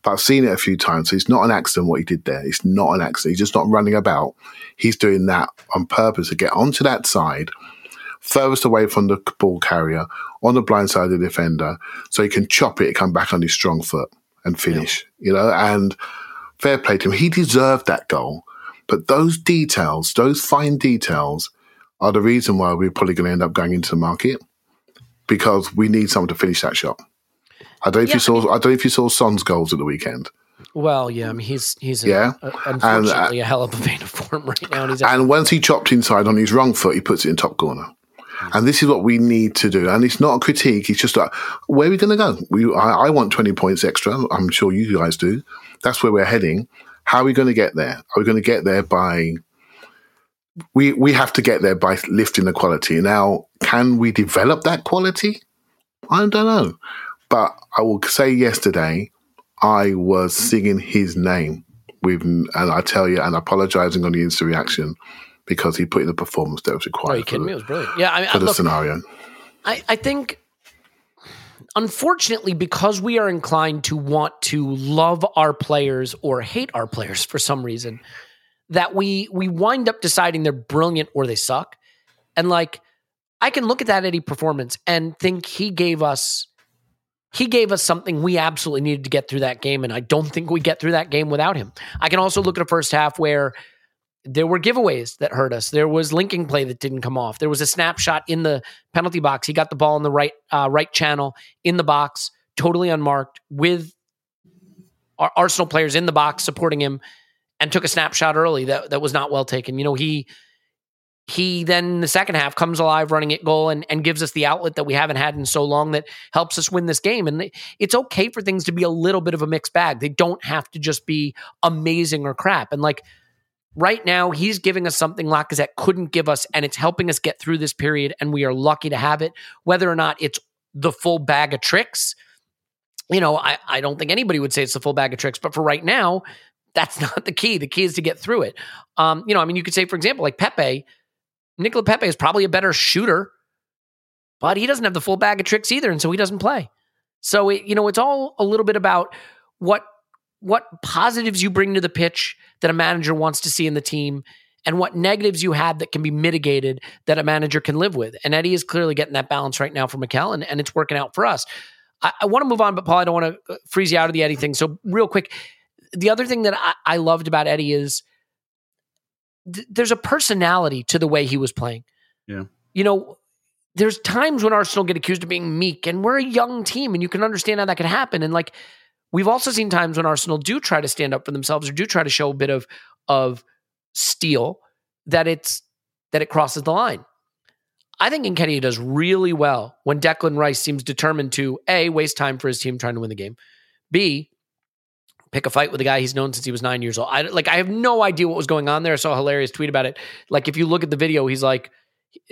but I've seen it a few times. So it's not an accident what he did there. It's not an accident. He's just not running about. He's doing that on purpose to get onto that side, furthest away from the ball carrier, on the blind side of the defender, so he can chop it, come back on his strong foot and finish. You know, and fair play to him. He deserved that goal. But those details, those fine details, are the reason why we're probably going to end up going into the market because we need someone to finish that shot. I don't know if Yeah, you saw. I mean- I, don't know if you saw Son's goals at the weekend. Well, yeah, I mean he's he's in Yeah. a- And, uh, unfortunately a hell of a vein of form right now, and And once he chopped inside on his wrong foot, he puts it in top corner. And this is what we need to do. And it's not a critique. It's just like, where are we going to go? We, I, I want 20 points extra. I'm sure you guys do. That's where we're heading. How are we going to get there? Are we going to get there by, we, we have to get there by lifting the quality. Now, can we develop that quality? I don't know. But I will say yesterday, I was singing his name with, and I tell you, and apologizing on the instant reaction because he put in the performance that was required. Oh, are you for, kidding me? It was brilliant. Yeah, I mean, for the look, scenario. I, I think unfortunately because we are inclined to want to love our players or hate our players for some reason that we we wind up deciding they're brilliant or they suck and like i can look at that eddie performance and think he gave us he gave us something we absolutely needed to get through that game and i don't think we get through that game without him i can also look at a first half where there were giveaways that hurt us. There was linking play that didn't come off. There was a snapshot in the penalty box. He got the ball in the right uh, right channel in the box, totally unmarked, with our Arsenal players in the box supporting him, and took a snapshot early that that was not well taken. You know he he then the second half comes alive running at goal and, and gives us the outlet that we haven't had in so long that helps us win this game. And it's okay for things to be a little bit of a mixed bag. They don't have to just be amazing or crap. And like right now he's giving us something Lacazette couldn't give us, and it's helping us get through this period, and we are lucky to have it. Whether or not it's the full bag of tricks, you know, I, I don't think anybody would say it's the full bag of tricks, but for right now, that's [LAUGHS] not the key. The key is to get through it. Um, you know, I mean, you could say, for example, like Pepe, Nicola Pepe is probably a better shooter, but he doesn't have the full bag of tricks either, and so he doesn't play. So it, you know, it's all a little bit about what what positives you bring to the pitch that a manager wants to see in the team and what negatives you have that can be mitigated that a manager can live with. And Eddie is clearly getting that balance right now for Mikel, and, and it's working out for us. I, I want to move on, but Paul, I don't want to uh, freeze you out of the Eddie thing. So, real quick, the other thing that I, I loved about Eddie is th- there's a personality to the way he was playing. Yeah. You know, there's times when Arsenal get accused of being meek, and we're a young team, and you can understand how that could happen. And like, We've also seen times when Arsenal do try to stand up for themselves or do try to show a bit of of steel that it's that it crosses the line. I think Nketiah does really well when Declan Rice seems determined to a waste time for his team trying to win the game, b pick a fight with a guy he's known since he was nine years old. I like I have no idea what was going on there. I saw a hilarious tweet about it. Like if you look at the video, he's like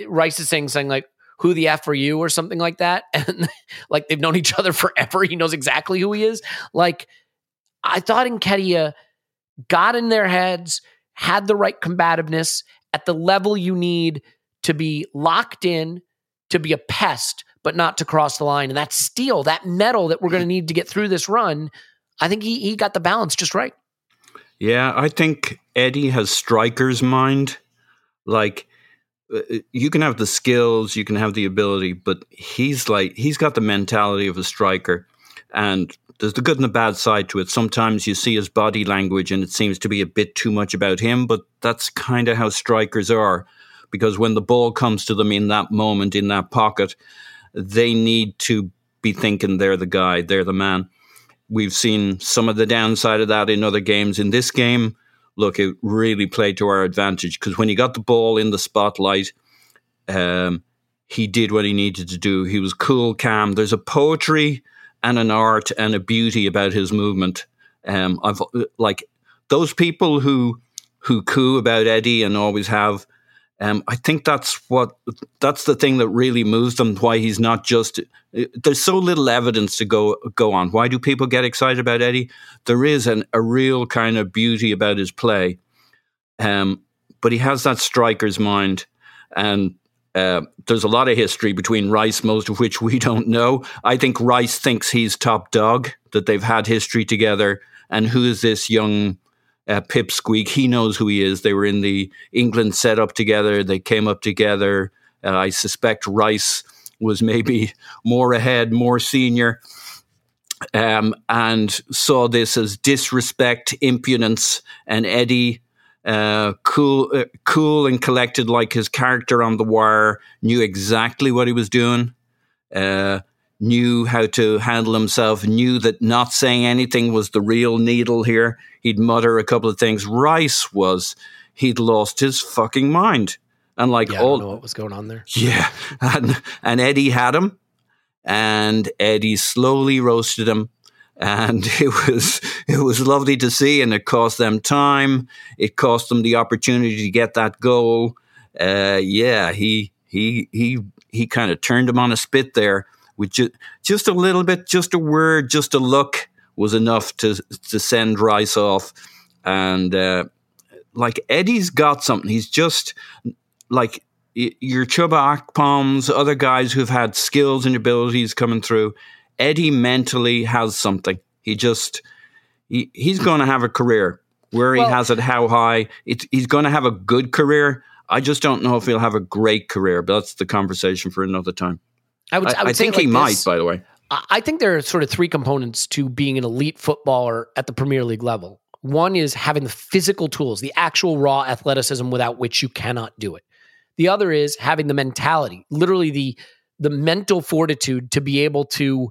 Rice is saying something like who the F are you or something like that. [LAUGHS] And like they've known each other forever. He knows exactly who he is. Like I thought Nketiah got in their heads, had the right combativeness at the level you need to be locked in, to be a pest, but not to cross the line. And that steel, that metal that we're going to need to get through this run, I think he, he got the balance just right. Yeah, I think Eddie has striker's mind. Like uh, you can have the skills, you can have the ability, but he's like he's got the mentality of a striker, and there's the good and the bad side to it. Sometimes you see his body language, and it seems to be a bit too much about him, but that's kind of how strikers are, because when the ball comes to them in that moment, in that pocket, they need to be thinking they're the guy, they're the man. We've seen some of the downside of that in other games. In this game, look, it really played to our advantage because when he got the ball in the spotlight, um, he did what he needed to do. He was cool, calm. There's a poetry and an art and a beauty about his movement. Um, I've like those people who who coo about Eddie and always have. Um, I think that's what that's the thing that really moves them. Why he's not just there's so little evidence to go go on. Why do people get excited about Eddie? There is an, a real kind of beauty about his play, um, but he has that striker's mind, and uh, there's a lot of history between Rice, most of which we [LAUGHS] don't know. I think Rice thinks he's top dog, that they've had history together, and who is this young uh, Pipsqueak? He knows who he is. They were in the England setup together. They came up together. Uh, I suspect Rice was maybe [LAUGHS] more ahead, more senior, um, and saw this as disrespect, impudence, and Eddie. Uh, cool, uh, cool and collected, like his character on the wire, knew exactly what he was doing, uh, knew how to handle himself, knew that not saying anything was the real needle here. He'd mutter a couple of things. Rice was, he'd lost his fucking mind. And like Yeah, I all, don't know what was going on there. yeah, [LAUGHS] and and Eddie had him, and Eddie slowly roasted him, and [LAUGHS] it was it was lovely to see, and it cost them time. It cost them the opportunity to get that goal. Uh, yeah, he he he he kind of turned him on a spit there with just just a little bit, just a word, just a look. was enough to to send Rice off. And uh, like Eddie's got something. He's just like your Chuba Akpom's, other guys who've had skills and abilities coming through. Eddie mentally has something. He just he, he's going to have a career. Where he has it, how high, it, he's going to have a good career. I just don't know if he'll have a great career, but that's the conversation for another time. I would, I, I would I think it he like might, by the way. I think there are sort of three components to being an elite footballer at the Premier League level. One is having the physical tools, the actual raw athleticism without which you cannot do it. The other is having the mentality, literally the the mental fortitude to be able to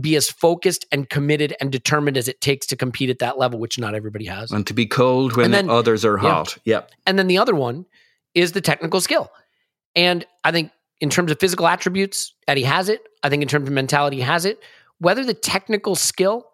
be as focused and committed and determined as it takes to compete at that level, which not everybody has. And to be cold when then- others are hot. Yeah. And then the other one is the technical skill. And I think in terms of physical attributes, Eddie has it. I think in terms of mentality, he has it. Whether the technical skill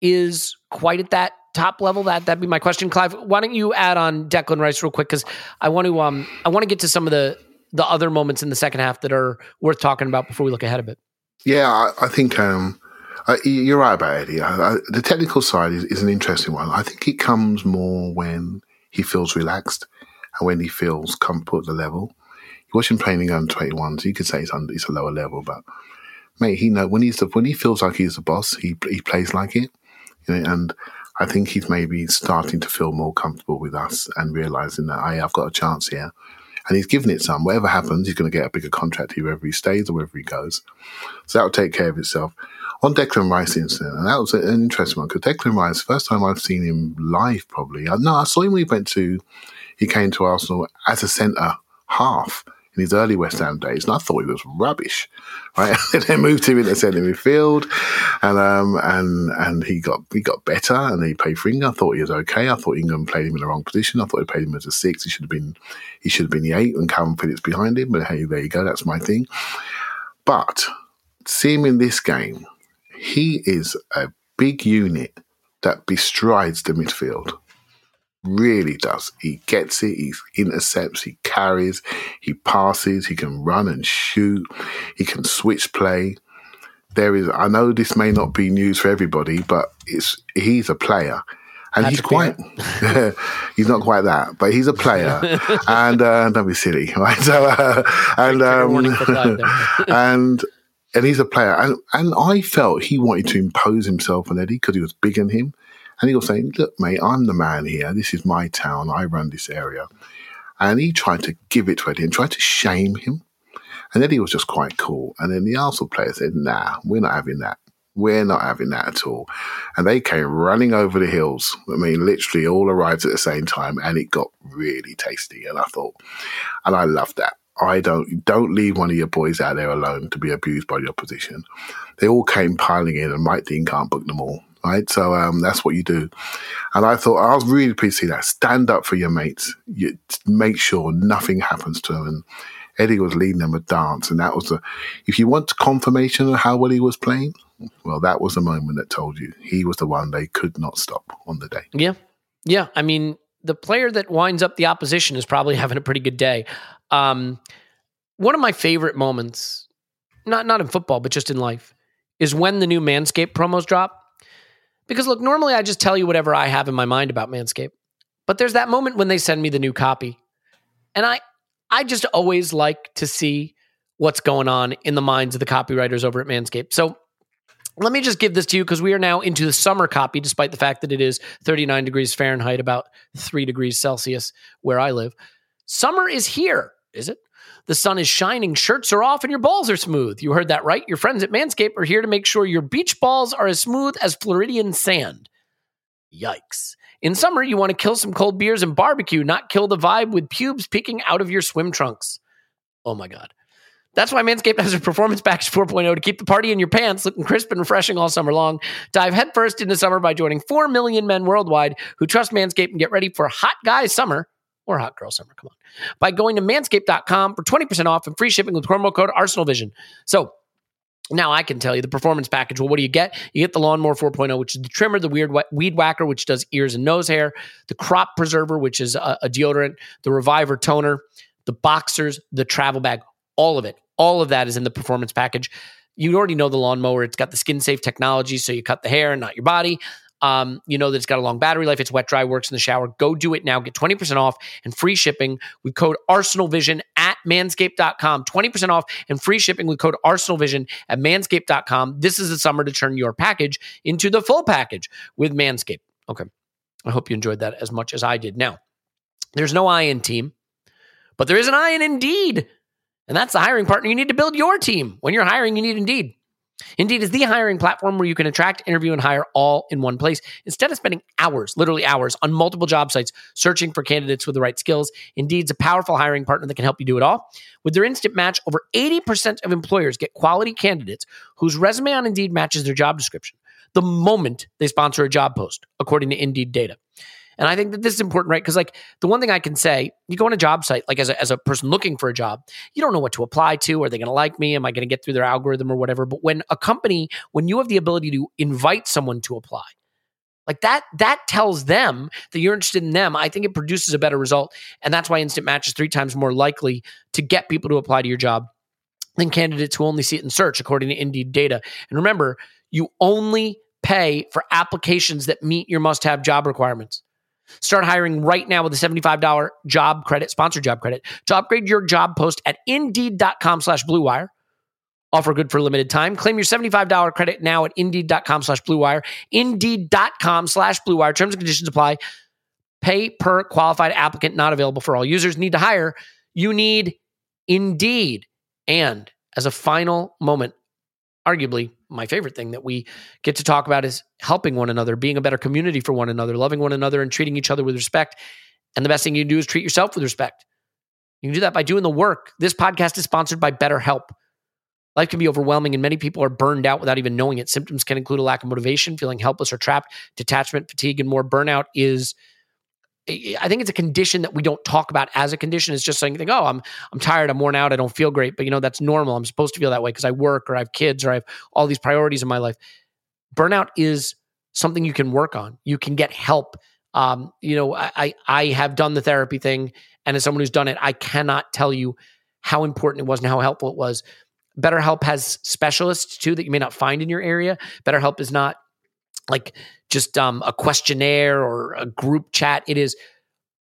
is quite at that top level, that that'd be my question. Clive, why don't you add on Declan Rice real quick? Because I want to um I want to get to some of the the other moments in the second half that are worth talking about before we look ahead a bit. Yeah, I, I think um, uh, you're right about Eddie. I, I, the technical side is, is an interesting one. I think it comes more when he feels relaxed and when he feels comfortable at the level. You watch him playing in under 21s, you could say it's, under, a lower level, but mate, he know when he's the, when he feels like he's the boss, he he plays like it. You know, and I think he's maybe starting to feel more comfortable with us and realizing that I've got a chance here. And he's given it some. Whatever happens, he's going to get a bigger contract here, whether he stays or wherever he goes. So that'll take care of itself. On Declan Rice incident, and that was an interesting one because Declan Rice, first time I've seen him live, probably. No, I saw him when he went to, he came to Arsenal as a centre half in his early West Ham days, and I thought he was rubbish, right? [LAUGHS] then moved him into centre midfield, and um and and he got he got better, and he played for England. I thought he was okay. I thought England played him in the wrong position. I thought he played him as a six. He should have been he should have been the eight, and Kalvin Phillips behind him. But hey, there you go. That's my thing. But see him in this game, he is a big unit that bestrides the midfield. Really does. He gets it, he intercepts, he carries, he passes, he can run and shoot, he can switch play. There is I know this may not be news for everybody, but it's he's a player. And he's quite [LAUGHS] he's not quite that, but he's a player. [LAUGHS] and uh, don't be silly, [LAUGHS] right? So uh, and um, for Clive there. and and he's a player. And and I felt he wanted to impose himself on Eddie because he was bigger than him. And he was saying, "Look, mate, I'm the man here. This is my town. I run this area." And he tried to give it to Eddie and tried to shame him. And Eddie was just quite cool. And then the Arsenal player said, "Nah, we're not having that. We're not having that at all." And they came running over the hills. I mean, literally all arrived at the same time, and it got really tasty. And I thought, and I love that. I don't don't leave one of your boys out there alone to be abused by the opposition. They all came piling in, and Mike Dean can't book them all, right? So um, that's what you do. And I thought I was really pleased to see that. Stand up for your mates. You make sure nothing happens to them. And Eddie was leading them a dance, and that was a. If you want confirmation of how well he was playing, well, that was the moment that told you he was the one they could not stop on the day. Yeah. Yeah. I mean, the player that winds up the opposition is probably [LAUGHS] having a pretty good day. Um, one of my favorite moments, not not in football, but just in life, is when the new Manscaped promos drop. Because look, normally I just tell you whatever I have in my mind about Manscaped. But there's that moment when they send me the new copy. And I I just always like to see what's going on in the minds of the copywriters over at Manscaped. So let me just give this to you because we are now into the summer copy, despite the fact that it is 39 degrees Fahrenheit, about three degrees Celsius where I live. Summer is here, is it? The sun is shining, shirts are off, and your balls are smooth. You heard that right. Your friends at Manscaped are here to make sure your beach balls are as smooth as Floridian sand. Yikes. In summer, you want to kill some cold beers and barbecue, not kill the vibe with pubes peeking out of your swim trunks. Oh my God. That's why Manscaped has a Performance Package [LAUGHS] 4.0 to keep the party in your pants looking crisp and refreshing all summer long. Dive headfirst into summer by joining 4 million men worldwide who trust Manscaped and get ready for hot guy summer or hot girl summer. Come on. By going to manscaped.com for 20% off and free shipping with promo code ArsenalVision. So, now I can tell you the performance package. Well, what do you get? You get the Lawnmower 4.0, which is the trimmer, the weird weed whacker, which does ears and nose hair, the crop preserver, which is a, a deodorant, the reviver toner, the boxers, the travel bag, all of it. All of that is in the performance package. you already know the lawnmower. It's got the skin safe technology, so you cut the hair, and not your body. Um, you know that it's got a long battery life. It's wet dry, works in the shower. Go do it now. Get 20% off and free shipping with code ArsenalVision at manscaped.com. 20% off and free shipping with code ArsenalVision at manscaped.com. This is the summer to turn your package into the full package with Manscaped. Okay. I hope you enjoyed that as much as I did. Now, there's no I in team, but there is an I in Indeed. And that's the hiring partner you need to build your team. When you're hiring, you need Indeed. Indeed is the hiring platform where you can attract, interview, and hire all in one place. Instead of spending hours, literally hours, on multiple job sites searching for candidates with the right skills, Indeed's a powerful hiring partner that can help you do it all. With their instant match, over 80% of employers get quality candidates whose resume on Indeed matches their job description the moment they sponsor a job post, according to Indeed data. And I think that this is important, right? Because like the one thing I can say, you go on a job site, like as a, as a person looking for a job, you don't know what to apply to. Are they going to like me? Am I going to get through their algorithm or whatever? But when a company, when you have the ability to invite someone to apply, like that, that tells them that you're interested in them. I think it produces a better result. And that's why Instant Match is three times more likely to get people to apply to your job than candidates who only see it in search, according to Indeed data. And remember, you only pay for applications that meet your must have job requirements. Start hiring right now with a $75 job credit, sponsored job credit, to upgrade your job post at indeed.com slash bluewire. Offer good for limited time. Claim your $75 credit now at indeed.com slash bluewire. Indeed.com slash bluewire. Terms and conditions apply. Pay per qualified applicant, not available for all users. Need to hire. You need Indeed. And as a final moment, arguably my favorite thing that we get to talk about is helping one another, being a better community for one another, loving one another, and treating each other with respect. And the best thing you can do is treat yourself with respect. You can do that by doing the work. This podcast is sponsored by BetterHelp. Life can be overwhelming, and many people are burned out without even knowing it. Symptoms can include a lack of motivation, feeling helpless or trapped, detachment, fatigue, and more. Burnout is I think it's a condition that we don't talk about as a condition. It's just saying, oh, I'm I'm tired, I'm worn out, I don't feel great. But you know, that's normal. I'm supposed to feel that way because I work or I have kids or I have all these priorities in my life. Burnout is something you can work on. You can get help. Um, you know, I I have done the therapy thing, and as someone who's done it, I cannot tell you how important it was and how helpful it was. BetterHelp has specialists too that you may not find in your area. BetterHelp is not like just um, a questionnaire or a group chat. It is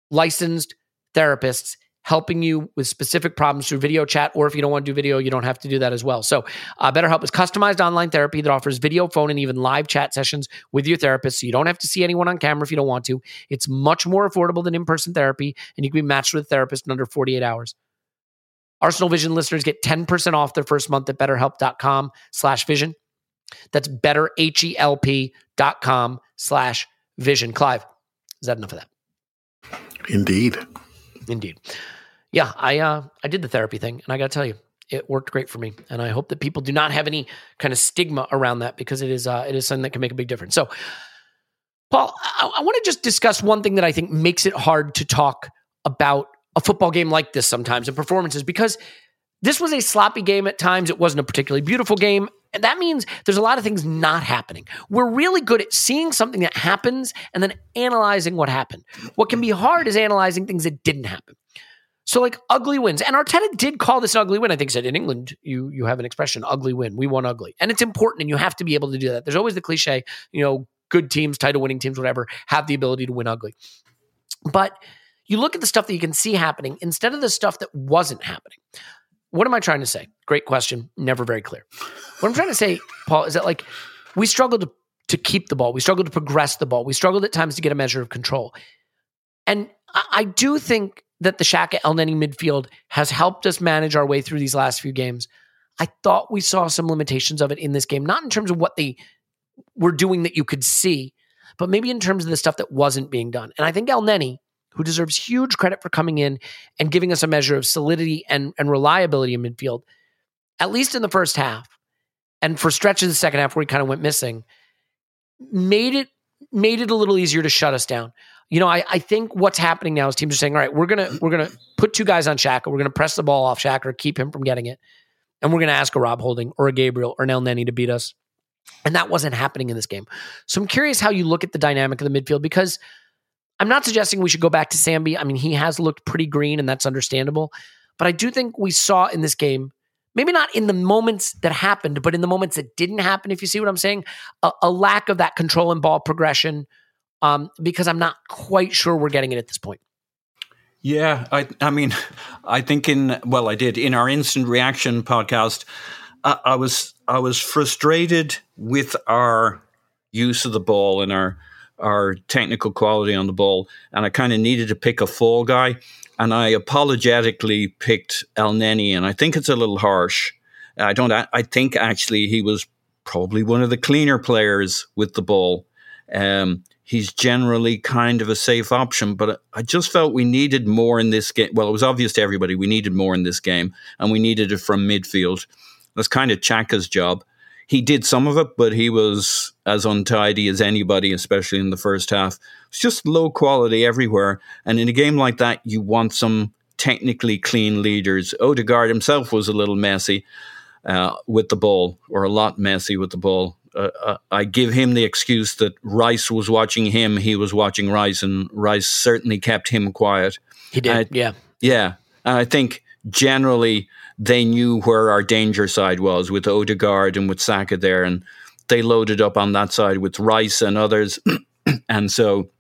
licensed therapists helping you with specific problems through video chat, or if you don't want to do video, you don't have to do that as well. So, uh, BetterHelp is customized online therapy that offers video, phone, and even live chat sessions with your therapist. So you don't have to see anyone on camera if you don't want to. It's much more affordable than in-person therapy, and you can be matched with a therapist in under 48 hours. Arsenal Vision listeners get 10% off their first month at betterhelp.com slash vision. That's betterhelp.com slash vision. Clive, is that enough of that? Indeed. Indeed. Yeah, I uh, I did the therapy thing, and I got to tell you, it worked great for me. And I hope that people do not have any kind of stigma around that because it is uh, it is something that can make a big difference. So, Paul, I, I want to just discuss one thing that I think makes it hard to talk about a football game like this sometimes and performances because this was a sloppy game at times. It wasn't a particularly beautiful game. And that means there's a lot of things not happening. We're really good at seeing something that happens and then analyzing what happened. What can be hard is analyzing things that didn't happen. So like ugly wins. And Arteta did call this an ugly win. I think said in England, you you have an expression, ugly win. We won ugly. And it's important and you have to be able to do that. There's always the cliche, you know, good teams, title winning teams, whatever, have the ability to win ugly. But you look at the stuff that you can see happening instead of the stuff that wasn't happening. What am I trying to say? Great question. Never very clear. What I'm trying to say, Paul, is that like we struggled to, to keep the ball. We struggled to progress the ball. We struggled at times to get a measure of control. And I, I do think that the Xhaka El Elneny midfield has helped us manage our way through these last few games. I thought we saw some limitations of it in this game, not in terms of what they were doing that you could see, but maybe in terms of the stuff that wasn't being done. And I think Elneny who deserves huge credit for coming in and giving us a measure of solidity and, and reliability in midfield, at least in the first half, and for stretches of the second half where he kind of went missing, made it made it a little easier to shut us down. You know, I, I think what's happening now is teams are saying, all right, we're gonna we're gonna put two guys on Xhaka, we're gonna press the ball off Xhaka, keep him from getting it, and we're gonna ask a Rob Holding or a Gabriel or an Elneny to beat us. And that wasn't happening in this game. So I'm curious how you look at the dynamic of the midfield because – I'm not suggesting we should go back to Sambi. I mean, he has looked pretty green, and that's understandable. But I do think we saw in this game maybe not in the moments that happened, but in the moments that didn't happen, if you see what I'm saying, a, a lack of that control and ball progression. Um, because I'm not quite sure we're getting it at this point. Yeah, I, I mean, I think in well, I did in our instant reaction podcast. I, I was I was frustrated with our use of the ball and our our technical quality on the ball, and I kind of needed to pick a fall guy, and I apologetically picked Elneny, and I think it's a little harsh. I don't. I think actually he was probably one of the cleaner players with the ball. Um, he's generally kind of a safe option. But I just felt we needed more in this game. Well, it was obvious to everybody we needed more in this game, and we needed it from midfield. That's kind of Xhaka's job. He did some of it, but he was as untidy as anybody, especially in the first half. It's just low quality everywhere. And in a game like that, you want some technically clean leaders. Odegaard himself was a little messy uh, with the ball, or a lot messy with the ball uh, uh, I give him the excuse that Rice was watching him, he was watching Rice, and Rice certainly kept him quiet. He did, I, yeah, yeah. And I think generally they knew where our danger side was with Odegaard and with Saka there, and they loaded up on that side with Rice and others, [CLEARS THROAT] and so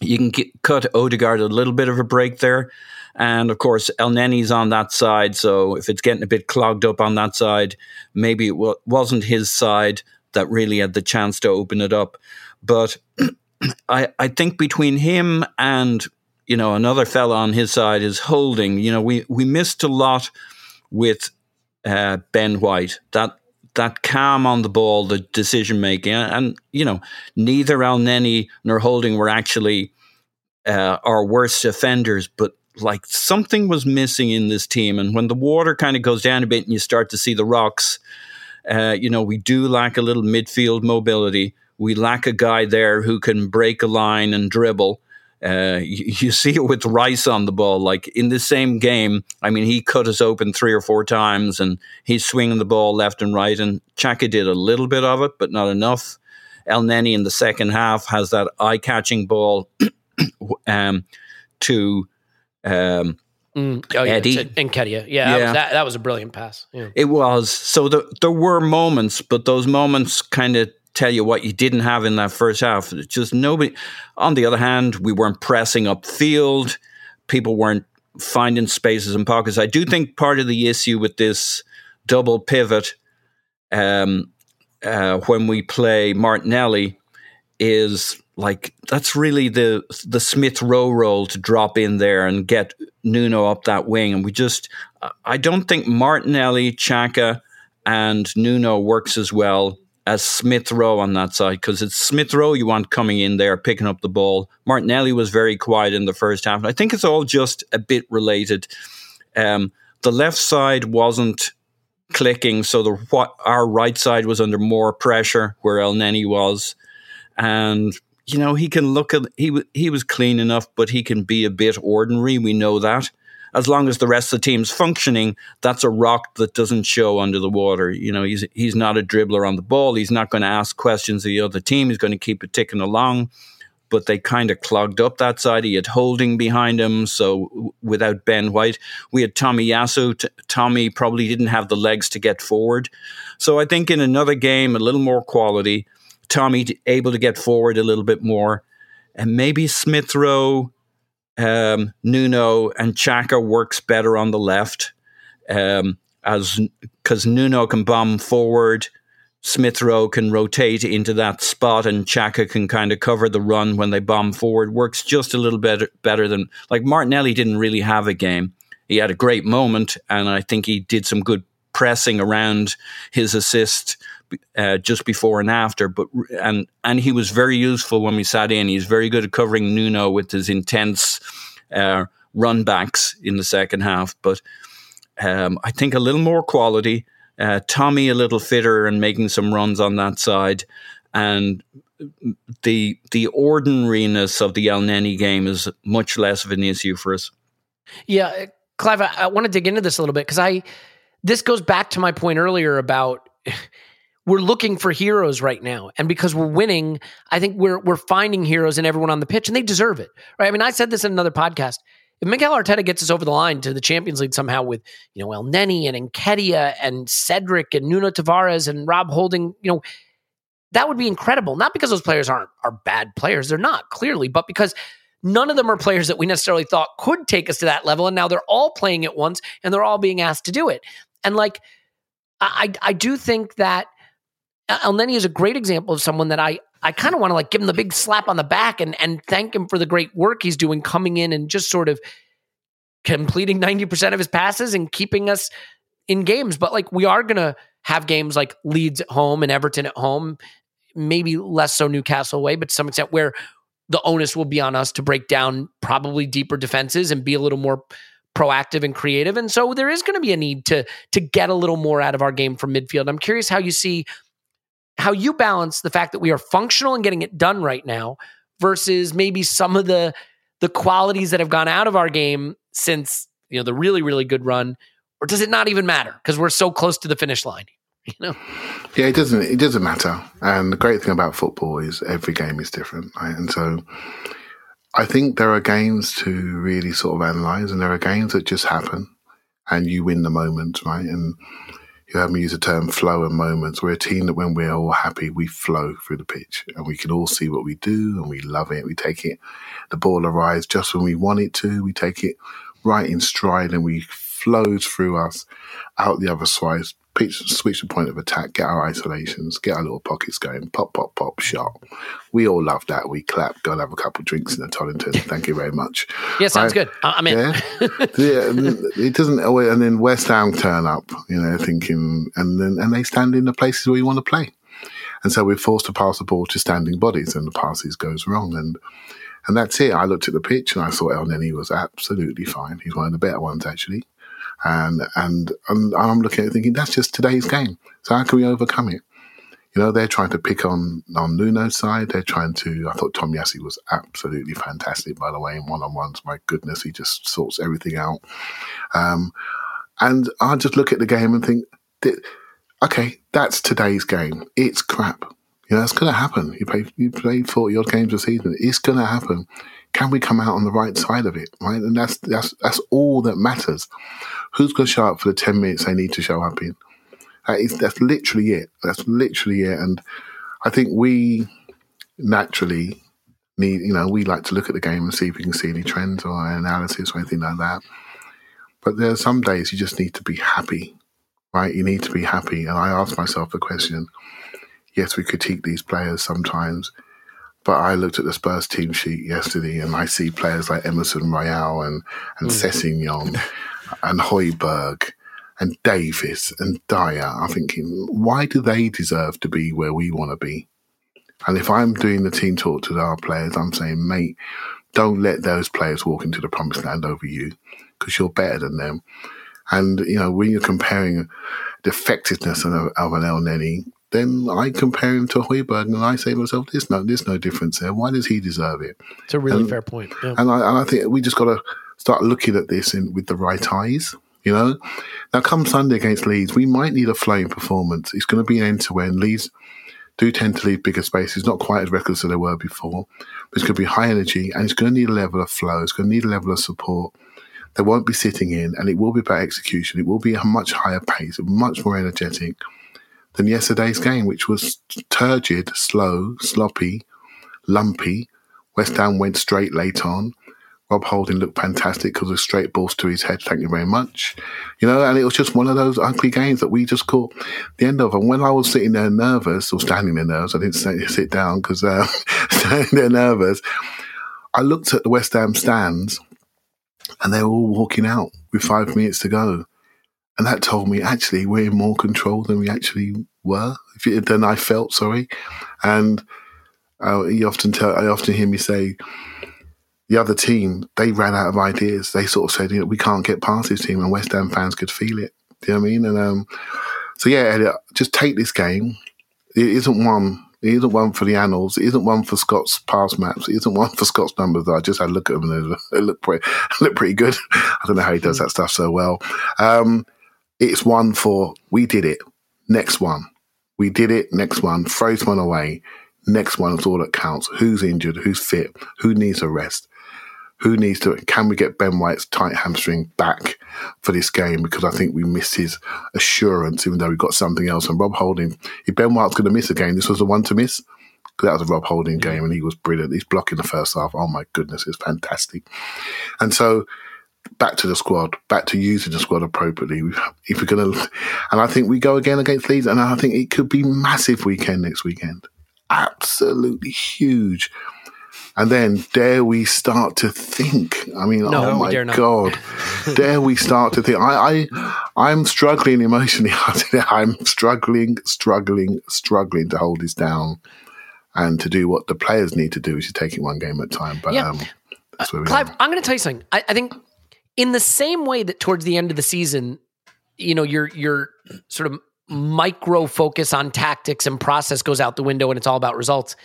you can get, cut Odegaard a little bit of a break there. And of course, Elneny's on that side. So if it's getting a bit clogged up on that side, maybe it w- wasn't his side that really had the chance to open it up. But [CLEARS THROAT] I, I think between him and you know another fella on his side is holding. You know, we we missed a lot with uh, Ben White. That that calm on the ball, the decision making, and you know neither Elneny nor Holding were actually uh, our worst offenders, but like something was missing in this team. And when the water kind of goes down a bit and you start to see the rocks, uh, you know, we do lack a little midfield mobility. We lack a guy there who can break a line and dribble. Uh, you, you, see it with Rice on the ball. Like in the same game, I mean, he cut us open three or four times and he's swinging the ball left and right. And Xhaka did a little bit of it, but not enough. El Elneny in the second half has that eye catching ball [CLEARS THROAT] um, to um, Mm. Oh, yeah, Eddie. Nketiah. Yeah, yeah. That, was, that, that, was a brilliant pass. Yeah. It was. So the, there were moments, but those moments kind of tell you what you didn't have in that first half. It's just nobody. On the other hand, we weren't pressing up field. People weren't finding spaces and pockets. I do think part of the issue with this double pivot um, uh, when we play Martinelli is like that's really the the Smith Rowe role to drop in there and get Nuno up that wing. And we just, I don't think Martinelli, Xhaka, and Nuno works as well as Smith Rowe on that side because it's Smith Rowe you want coming in there picking up the ball. Martinelli was very quiet in the first half. I think it's all just a bit related. Um, the left side wasn't clicking, so the what our right side was under more pressure where El Elneny was, and you know, he can look at he he was clean enough, but he can be a bit ordinary. We know that. As long as the rest of the team's functioning, that's a rock that doesn't show under the water. You know, he's he's not a dribbler on the ball. He's not going to ask questions of the other team. He's going to keep it ticking along. But they kind of clogged up that side. He had holding behind him. So without Ben White, we had Tomiyasu. T- Tommy probably didn't have the legs to get forward. So I think in another game, a little more quality Tommy able to get forward a little bit more, and maybe Smith Rowe, um, Nuno, and Xhaka works better on the left, um, as because Nuno can bomb forward. Smith Rowe can rotate into that spot and Xhaka can kind of cover the run when they bomb forward. Works just a little bit better than like Martinelli didn't really have a game. He had a great moment and I think he did some good pressing around his assist uh, just before and after. But and and he was very useful when we sat in. He's very good at covering Nuno with his intense uh, run backs in the second half. But um, I think a little more quality. Uh, Tommy a little fitter and making some runs on that side, and the the ordinariness of the Elneny game is much less of an issue for us. Yeah, Clive, I, I want to dig into this a little bit because I this goes back to my point earlier about we're looking for heroes right now. And because we're winning, I think we're we're finding heroes in everyone on the pitch and they deserve it. Right? I mean, I said this in another podcast. if Mikel Arteta gets us over the line to the Champions League somehow with, you know, Elneny and Nketiah and Cedric and Nuno Tavares and Rob Holding, you know, that would be incredible. Not because those players aren't are bad players, they're not clearly, but because none of them are players that we necessarily thought could take us to that level, and now they're all playing at once and they're all being asked to do it. And like, I I do think that Uh, Elneny is a great example of someone that I I kind of want to like give him the big slap on the back and and thank him for the great work he's doing coming in and just sort of completing 90% of his passes and keeping us in games. But like we are gonna have games like Leeds at home and Everton at home, maybe less so Newcastle away, but to some extent where the onus will be on us to break down probably deeper defenses and be a little more proactive and creative. And so there is going to be a need to to get a little more out of our game from midfield. I'm curious how you see how you balance the fact that we are functional and getting it done right now versus maybe some of the the qualities that have gone out of our game since you know the really really good run or does it not even matter? Because we're so close to the finish line [LAUGHS] you know? Yeah it doesn't it doesn't matter. And the great thing about football is every game is different right? And so i think there are games to really sort of analyze and there are games that just happen and you win the moment right? And you heard me use the term flow and moments. We're a team that when we're all happy, we flow through the pitch and we can all see what we do and we love it. We take it, the ball arrives just when we want it to. We take it right in stride and we flows through us out the other side, switch the point of attack, get our isolations, get our little pockets going, pop, pop, pop, shot. We all love that. We clap, go and have a couple of drinks in the Tollington. [LAUGHS] Thank you very much. yeah sounds right? good i'm in Yeah, [LAUGHS] yeah. It doesn't. And then West Ham turn up, you know, thinking, and then and they stand in the places where you want to play, and so we're forced to pass the ball to standing bodies, and the passes goes wrong, and and that's it. I looked at the pitch and I thought Elneny was absolutely fine. He's one of the better ones actually, and and and I'm looking at thinking that's just today's game. So how can we overcome it? You know, they're trying to pick on on Nuno's side. They're trying to. I thought Tomiyasu was absolutely fantastic, by the way, in one on ones. My goodness, he just sorts everything out. Um, and I just look at the game and think, okay, that's today's game. It's crap. You know, it's going to happen. You play you play forty odd games a season. It's going to happen. Can we come out on the right side of it? Right, and that's that's that's all that matters. Who's going to show up for the ten minutes they need to show up in? That is, that's literally it. That's literally it. And I think we naturally need, you know, we like to look at the game and see if we can see any trends or analysis or anything like that. But there are some days you just need to be happy, right? You need to be happy. And I ask myself the question yes, we critique these players sometimes, but I looked at the Spurs team sheet yesterday and I see players like Emerson Royal and, and mm. Sessegnon [LAUGHS] and Hojbjerg and Davies and Dier. I'm thinking, why do they deserve to be where we want to be? And if I'm doing the team talk to our players, I'm saying, mate, don't let those players walk into the promised land over you because you're better than them. And, you know, when you're comparing the effectiveness of, of an Elneny, then I compare him to Hojbjerg and I say to myself, there's no, there's no difference there. Why does he deserve it? it's a really And- fair point yeah. And I, and I think we just got to start looking at this in, with the right eyes. You know, now come Sunday against Leeds, we might need a flowing performance. It's going to be an end to end. Leeds do tend to leave bigger spaces, not quite as reckless as they were before. But it's going to be high energy and it's going to need a level of flow. It's going to need a level of support. They won't be sitting in, and it will be about execution. It will be a much higher pace, much more energetic than yesterday's game, which was turgid, slow, sloppy, lumpy. West Ham went straight late on. Rob Holding looked fantastic because of straight balls to his head. Thank you very much. You know, and it was just one of those ugly games that we just caught the end of. And when I was sitting there nervous or standing there nervous, I didn't say, [LAUGHS] sit down because uh, [LAUGHS] standing there nervous. I looked at the West Ham stands and they were all walking out with five minutes to go. And that told me actually we're in more control than we actually were, than I felt, sorry. And uh, you often tell, I often hear me say, the other team, they ran out of ideas. They sort of said, you know, we can't get past this team, and West Ham fans could feel it. Do you know what I mean? And um, so, yeah, Elliot, just take this game. It isn't one. It isn't one for the annals. It isn't one for Scott's pass maps. It isn't [LAUGHS] one for Scott's numbers. I just had a look at them and they [LAUGHS] they look pretty, [LAUGHS] look pretty good. I don't know how he does that stuff so well. Um, it's one for we did it. Next one, we did it. Next one, throw this one away. Next one is all that counts. Who's injured? Who's fit? Who needs a rest? who needs to? Can we get Ben White's tight hamstring back for this game? Because I think we missed his assurance, even though we got something else. And Rob Holding, if Ben White's going to miss a game, this was the one to miss. That was a Rob Holding game, and he was brilliant. He's blocking the first half. Oh my goodness, it's fantastic. And so back to the squad, back to using the squad appropriately. If we're going to, and I think we go again against Leeds, and I think it could be massive weekend next weekend. Absolutely huge. And then dare we start to think? I mean, No, oh my dare god, [LAUGHS] dare we start to think? I, I, I'm struggling emotionally. [LAUGHS] I'm struggling, struggling, struggling to hold this down and to do what the players need to do, which is taking one game at a time. But Yeah. um, that's where we Clive, are. I'm going to tell you something. I, I think in the same way that towards the end of the season, you know, your your sort of micro focus on tactics and process goes out the window and it's all about results.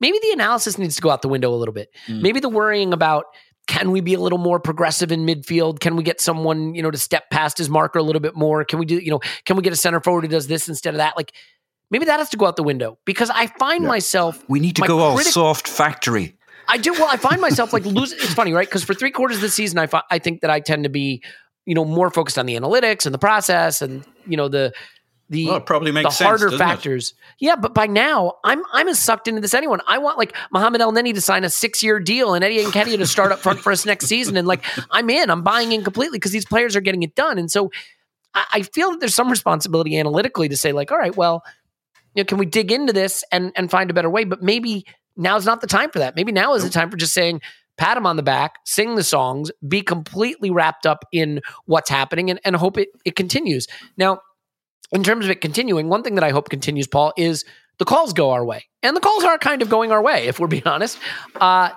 Maybe the analysis needs to go out the window a little bit. Mm. Maybe the worrying about can we be a little more progressive in midfield? Can we get someone, you know, to step past his marker a little bit more? Can we do, you know, can we get a center forward who does this instead of that? Like maybe that has to go out the window because I find myself We need to my go all soft factory. I do. Well, I find myself like losing. It's funny, right? Because for three quarters of the season, I fi- I think that I tend to be, you know, more focused on the analytics and the process and you know the the Well, probably makes the sense, harder doesn't it? factors. Yeah, but by now I'm I'm as sucked into this anyone. I want like Mohamed Elneny to sign a six year deal and Eddie Nketiah to start up front for us next season, and like I'm in. I'm buying in completely because these players are getting it done, and so I, I feel that there's some responsibility analytically to say like, all right, well, you know, can we dig into this and and find a better way? But maybe now's not the time for that. Maybe now is the time for just saying, pat him on the back, sing the songs, be completely wrapped up in what's happening, and, and hope it it continues. Now, in terms of it continuing, one thing that I hope continues, Paul, is the calls go our way, and the calls are kind of going our way, if we're being honest. Uh,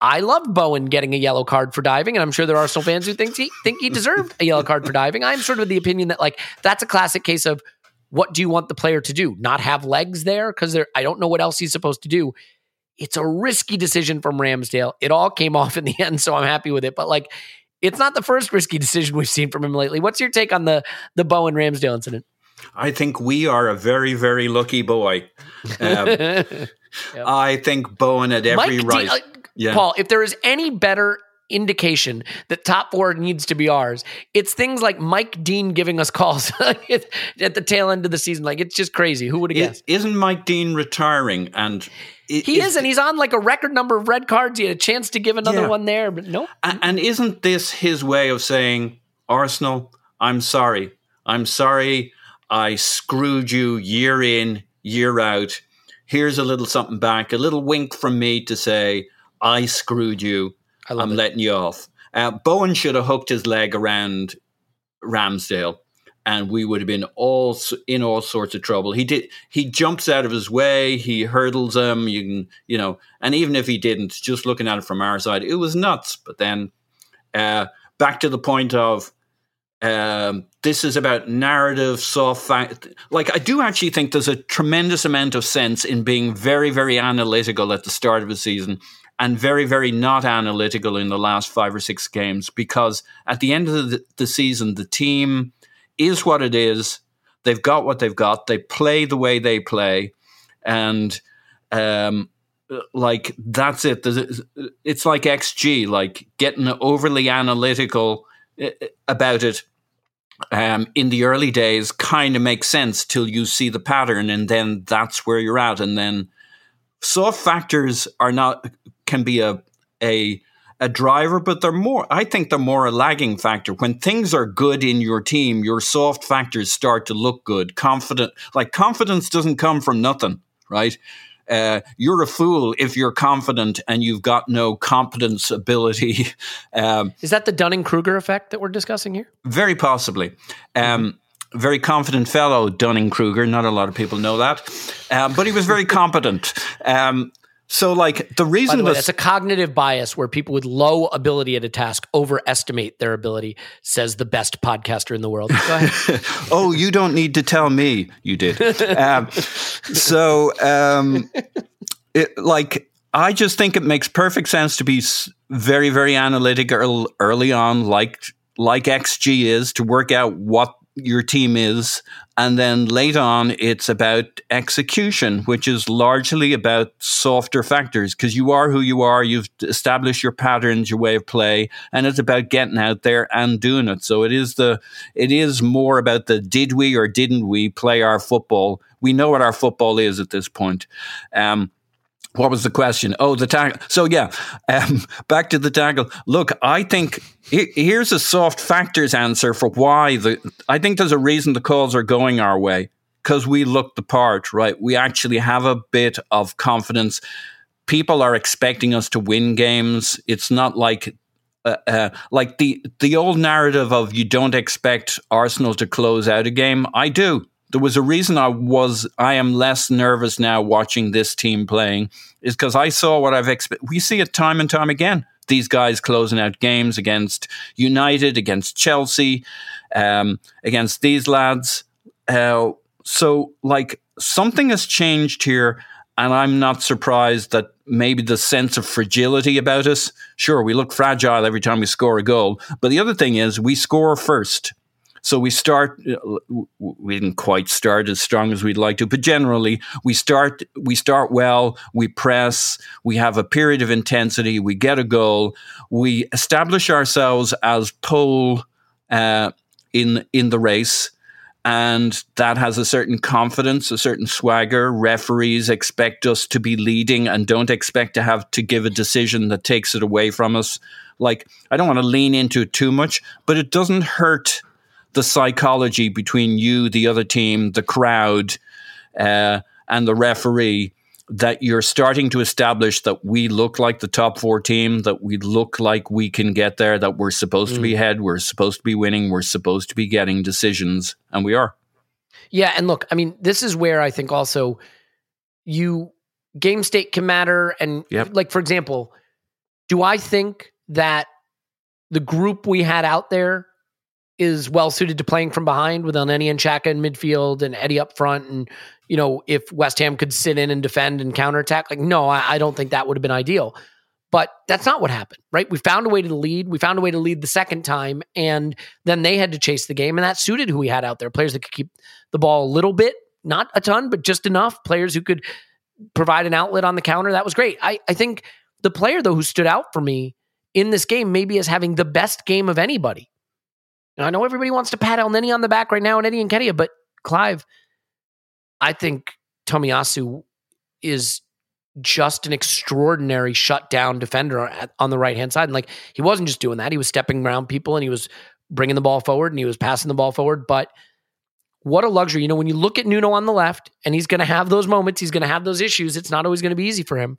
I love Bowen getting a yellow card for diving, and I'm sure there are still fans who think he think he deserved a yellow card for diving. I'm sort of the opinion that like that's a classic case of what do you want the player to do? Not have legs there because I don't know what else he's supposed to do. It's a risky decision from Ramsdale. It all came [LAUGHS] off in the end, so I'm happy with it. But like, it's not the first risky [LAUGHS] decision we've seen from him lately. What's your take on the the Bowen Ramsdale incident? I think we are a very, very lucky boy. Um, [LAUGHS] I think Bowen had every Mike right. Uh, Yeah. Paul, if there is any better indication that top four needs to be ours, it's things like Mike Dean giving us calls [LAUGHS] at the tail end of the season. Like it's just crazy. Who would have guessed? Isn't Mike Dean retiring? And i- He is, and he's on like a record number of red cards. He had a chance to give another Yeah. one there, but no. A- And isn't this his way of saying, Arsenal, I'm sorry. I'm sorry I screwed you year in, year out. Here's a little something back, a little wink from me to say, I screwed you. I'm it. letting you off. Uh, Bowen should have hooked his leg around Ramsdale, and we would have been all in all sorts of trouble. He did. He jumps out of his way. He hurdles him. You can, you know, and even if he didn't, just looking at it from our side, it was nuts. But then, uh, back to the point of. Um, this is about narrative, soft fact. Like, I do actually think there's a tremendous amount of sense in being very, very analytical at the start of a season and very, very not analytical in the last five or six games because at the end of the, the season, the team is what it is. They've got what they've got. They play the way they play. And, um, like, that's it. It's like XG, like getting overly analytical uh, about it um, in the early days kind of makes sense till you see the pattern, and then that's where you're at. And then soft factors are not can be a a a driver, but they're more. I think they're more a lagging factor. When things are good in your team, your soft factors start to look good. Confident, like confidence, doesn't come from nothing, right? Uh, you're a fool if you're confident and you've got no competence ability. [LAUGHS] Um, Is that the Dunning Kruger effect that we're discussing here? very possibly. Um, very confident fellow, Dunning Kruger. Not a lot of people know that, um, but he was very [LAUGHS] competent. Um, so, like the By reason the way, that's a cognitive bias where people with low ability at a task overestimate their ability, says the best podcaster in the world. Go ahead. [LAUGHS] oh, you don't need to tell me you did. um, so, um, it, like, I just think it makes perfect sense to be very, very analytical early on, like like XG is, to work out what your team is. And then late on, it's about execution, which is largely about softer factors because you are who you are. You've established your patterns, your way of play, and it's about getting out there and doing it. So it is the, it is more about the did we or didn't we play our football. We know what our football is at this point. Um, what was the question? Oh, the tackle. So yeah, um, [LAUGHS] back to the tackle. Look, I think here's a soft factors answer for why the. I think there's a reason the calls are going our way because we look the part, right? We actually have a bit of confidence. People are expecting us to win games. It's not like uh, uh, like the the old narrative of you don't expect Arsenal to close out a game. I do there was a reason I was I am less nervous now watching this team playing is because I saw what I've expected. We see it time and time again. These guys closing out games against United, against Chelsea, um, against these lads. Uh, so, like, something has changed here, and I'm not surprised that maybe the sense of fragility about us. Sure, we look fragile every time we score a goal, but the other thing is we score first. So we start. Uh, we didn't quite start as strong as we'd like to, but generally we start. We start well. We press. We have a period of intensity. We get a goal. We establish ourselves as pole uh, in in the race, and that has a certain confidence, a certain swagger. Referees expect us to be leading and don't expect to have to give a decision that takes it away from us. Like I don't want to lean into it too much, but it doesn't hurt the psychology between you, the other team, the crowd, uh, and the referee that you're starting to establish that we look like the top four team, that we look like we can get there, that we're supposed mm. to be mm. ahead, we're supposed to be winning, we're supposed to be getting decisions, and we are. Yeah, and look, I mean, this is where I think also you game state can matter, and yep. like for example, do I think that the group we had out there is well suited to playing from behind with Elneny and Xhaka in midfield and Eddie up front. And, you know, if West Ham could sit in and defend and counterattack, like, no, I, I don't think that would have been ideal. But that's not what happened, right? We found a way to lead. We found a way to lead the second time, and then they had to chase the game, and that suited who we had out there. Players that could keep the ball a little bit, not a ton, but just enough. Players who could provide an outlet on the counter. That was great. I, I think the player though who stood out for me in this game, maybe as having the best game of anybody, I know everybody wants to pat Elneny on the back right now and Eddie Nketiah, but Clive, I think Tomiyasu is just an extraordinary shutdown defender on the right hand side. And like he wasn't just doing that; he was stepping around people and he was bringing the ball forward and he was passing the ball forward. But what a luxury! You know, when you look at Nuno on the left, and he's going to have those moments, he's going to have those issues. It's not always going to be easy for him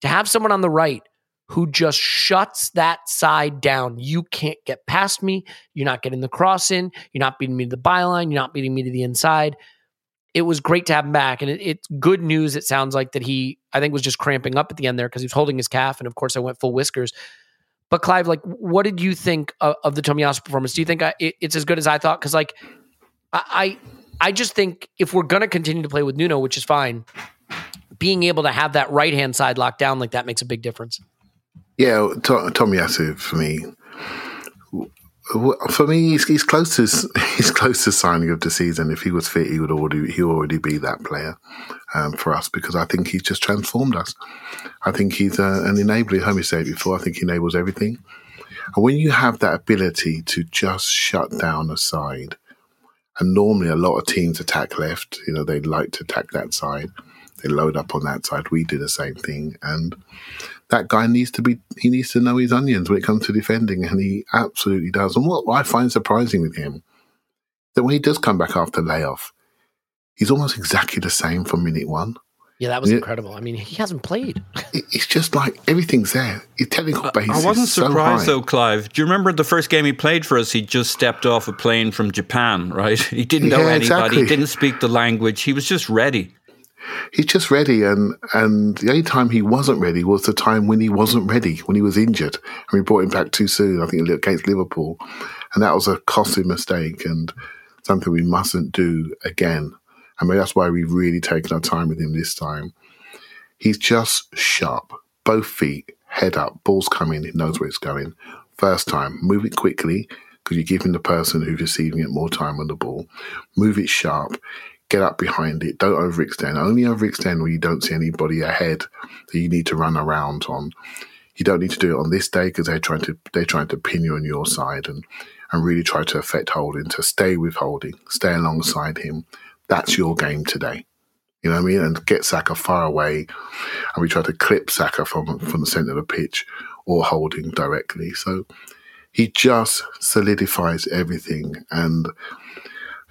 to have someone on the right who just shuts that side down. You can't get past me. You're not getting the cross in. You're not beating me to the byline. You're not beating me to the inside. It was great to have him back. And it, it's good news. It sounds like that he, I think, was just cramping up at the end there because he was holding his calf. And of course, I went full whiskers. But Clive, like, what did you think of, of the Tomiyasu performance? Do you think I, it, it's as good as I thought? Because, like, I, I just think if we're going to continue to play with Nuno, which is fine, being able to have that right hand side locked down like that makes a big difference. Yeah, Tomiyasu for me. For me, he's, he's close to [LAUGHS] he's close to signing of the season. If he was fit, he would already he already be that player um, for us because I think he's just transformed us. I think he's uh, an enabler. Homie said before. I think he enables everything. And when you have that ability to just shut down a side, and normally a lot of teams attack left, you know, they like to attack that side. They load up on that side. We do the same thing, and that guy needs to be he needs to know his onions when it comes to defending, and he absolutely does. And what I find surprising with him that when he does come back after layoff, he's almost exactly the same from minute one. Yeah, that was incredible. I mean, he hasn't played. [LAUGHS] It's just like everything's there. His technical base. I wasn't surprised so though, Clive. Do you remember the first game he played for us? He just stepped off a plane from Japan, [LAUGHS] right? He didn't know yeah, anybody. Exactly. He didn't speak the language. He was just ready he's just ready. And, and the only time he wasn't ready was the time when he wasn't ready, when he was injured. And we brought him back too soon, I think, against Liverpool. And that was a costly mistake and something we mustn't do again. I mean, that's why we've really taken our time with him this time. He's just sharp, both feet, head up, ball's coming, he knows where it's going. First time, move it quickly, because you're giving the person who's receiving it more time on the ball. Move it sharp, get up behind it. Don't overextend. Only overextend when you don't see anybody ahead that you need to run around on. You don't need to do it on this day because they're trying to they're trying to pin you on your side and and really try to affect holding to stay with holding, stay alongside him. That's your game today. You know what I mean? And get Saka far away, and we try to clip Saka from from the centre of the pitch or holding directly. So he just solidifies everything. And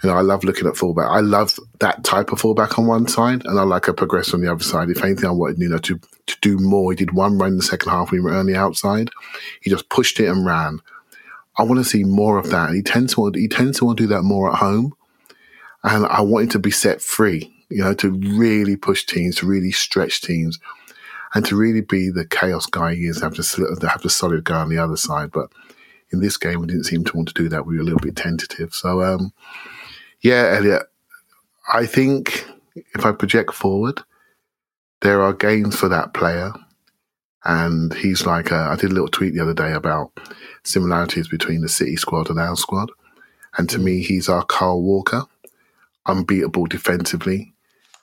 you know, I love looking at fullback. I love that type of fullback on one side, and I like a progress on the other side. If anything, I wanted Nuno to to do more. He did one run in the second half when we were on the outside. He just pushed it and ran. I want to see more of that. He tends to want, he tends to want to do that more at home, and I want him to be set free. You know, to really push teams, to really stretch teams, and to really be the chaos guy he is. Have the have the solid guy on the other side, but in this game, we didn't seem to want to do that. We were a little bit tentative. So, um, yeah, Elliot, I think if I project forward, there are gains for that player. And he's like, a, I did a little tweet the other day about similarities between the City squad and our squad. And to me, mm. he's our Kyle Walker, unbeatable defensively.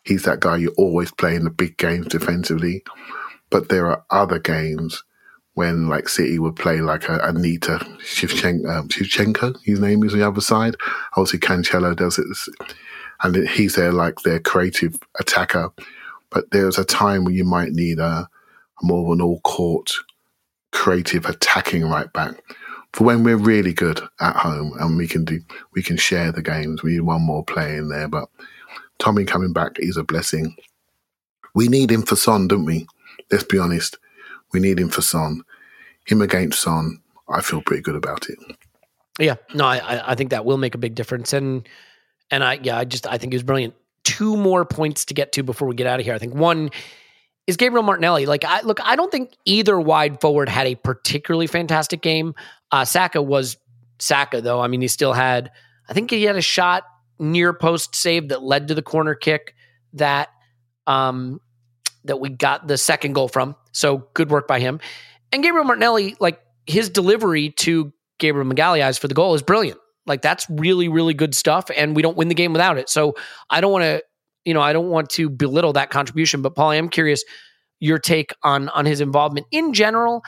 He's that guy you always play in the big games defensively. But there are other games when like City would play like a Anita Shevchenko, um, Shevchenko, his name is on the other side. Obviously, Cancelo does it, and he's there like their creative attacker. But there's a time when you might need a, a more of an all-court creative attacking right back for when we're really good at home and we can do we can share the games. We need one more player in there, but Tommy coming back is a blessing. We need him for Son, don't we? Let's be honest. We need him for Son. Him against Son, I feel pretty good about it. Yeah, no, I I think that will make a big difference, and and I yeah, I just I think he was brilliant. Two more points to get to before we get out of here. I think one is Gabriel Martinelli. Like I look, I don't think either wide forward had a particularly fantastic game. Uh, Saka was Saka though. I mean, he still had. I think he had a shot near post save that led to the corner kick that um that we got the second goal from. So good work by him. And Gabriel Martinelli, like his delivery to Gabriel Magalhaes for the goal is brilliant. Like that's really, really good stuff. And we don't win the game without it. So I don't want to, you know, I don't want to belittle that contribution. But Paul, I am curious your take on on his involvement in general.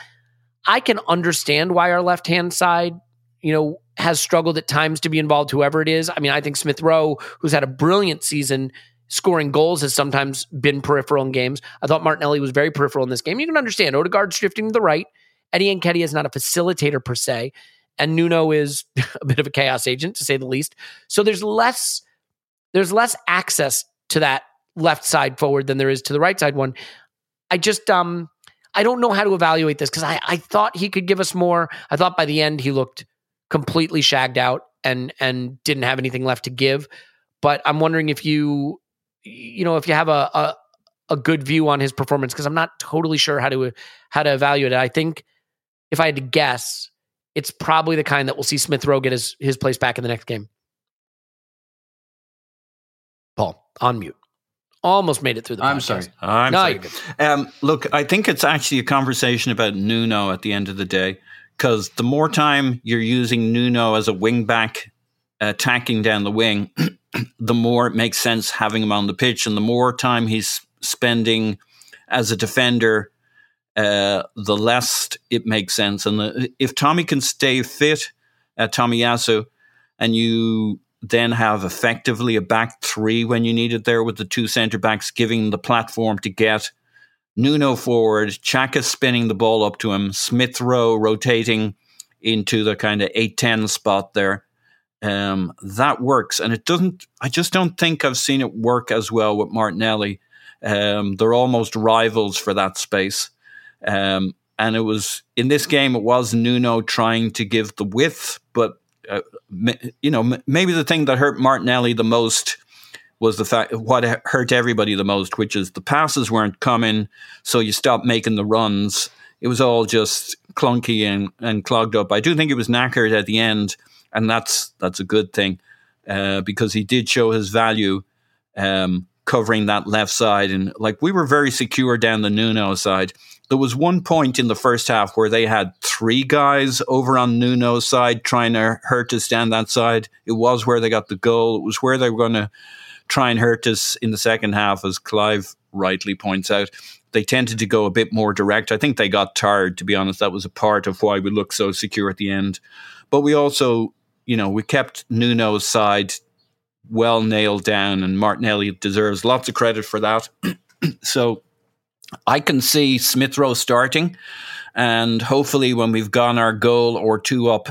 I can understand why our left hand side, you know, has struggled at times to be involved, whoever it is. I mean, I think Smith Rowe, who's had a brilliant season, scoring goals has sometimes been peripheral in games. I thought Martinelli was very peripheral in this game. You can understand Odegaard's drifting to the right. Eddie Nketiah is not a facilitator per se, and Nuno is [LAUGHS] a bit of a chaos agent to say the least. So there's less there's less access to that left side forward than there is to the right side one. I just um I don't know how to evaluate this because I, I thought he could give us more. I thought by the end he looked completely shagged out and and didn't have anything left to give. But I'm wondering if you you know, if you have a a, a good view on his performance, because I'm not totally sure how to how to evaluate it. I think if I had to guess, it's probably the kind that we'll see Smith Rowe get his his place back in the next game. Paul, on mute. Almost made it through the. I'm sorry. I'm No, sorry. Um, look, I think it's actually a conversation about Nuno at the end of the day, because the more time you're using Nuno as a wing back, attacking down the wing, [CLEARS THROAT] the more it makes sense having him on the pitch, and the more time he's spending as a defender, uh, the less it makes sense. And the, if Tommy can stay fit, uh, Tomiyasu, and you then have effectively a back three when you need it there with the two centre backs giving the platform to get Nuno forward, Xhaka spinning the ball up to him, Smith Rowe rotating into the kind of 8 10 spot there. Um, that works. And it doesn't, I just don't think I've seen it work as well with Martinelli. Um, they're almost rivals for that space. Um, and it was in this game, it was Nuno trying to give the width, but uh, you know, maybe the thing that hurt Martinelli the most was the fact what hurt everybody the most, which is the passes weren't coming, so you stopped making the runs. It was all just clunky and, and clogged up. I do think it was knackered at the end, and that's that's a good thing uh, because he did show his value um, covering that left side, and like we were very secure down the Nuno side. there was one point in the first half where they had three guys over on Nuno's side trying to hurt us down that side. It was where they got the goal. It was where they were going to try and hurt us in the second half, as Clive rightly points out. They tended to go a bit more direct. I think they got tired, to be honest. That was a part of why we looked so secure at the end. But we also, you know, we kept Nuno's side well nailed down, and Martinelli deserves lots of credit for that. [CLEARS THROAT] so I can see Smith Rowe starting, and hopefully, when we've gone our goal or two up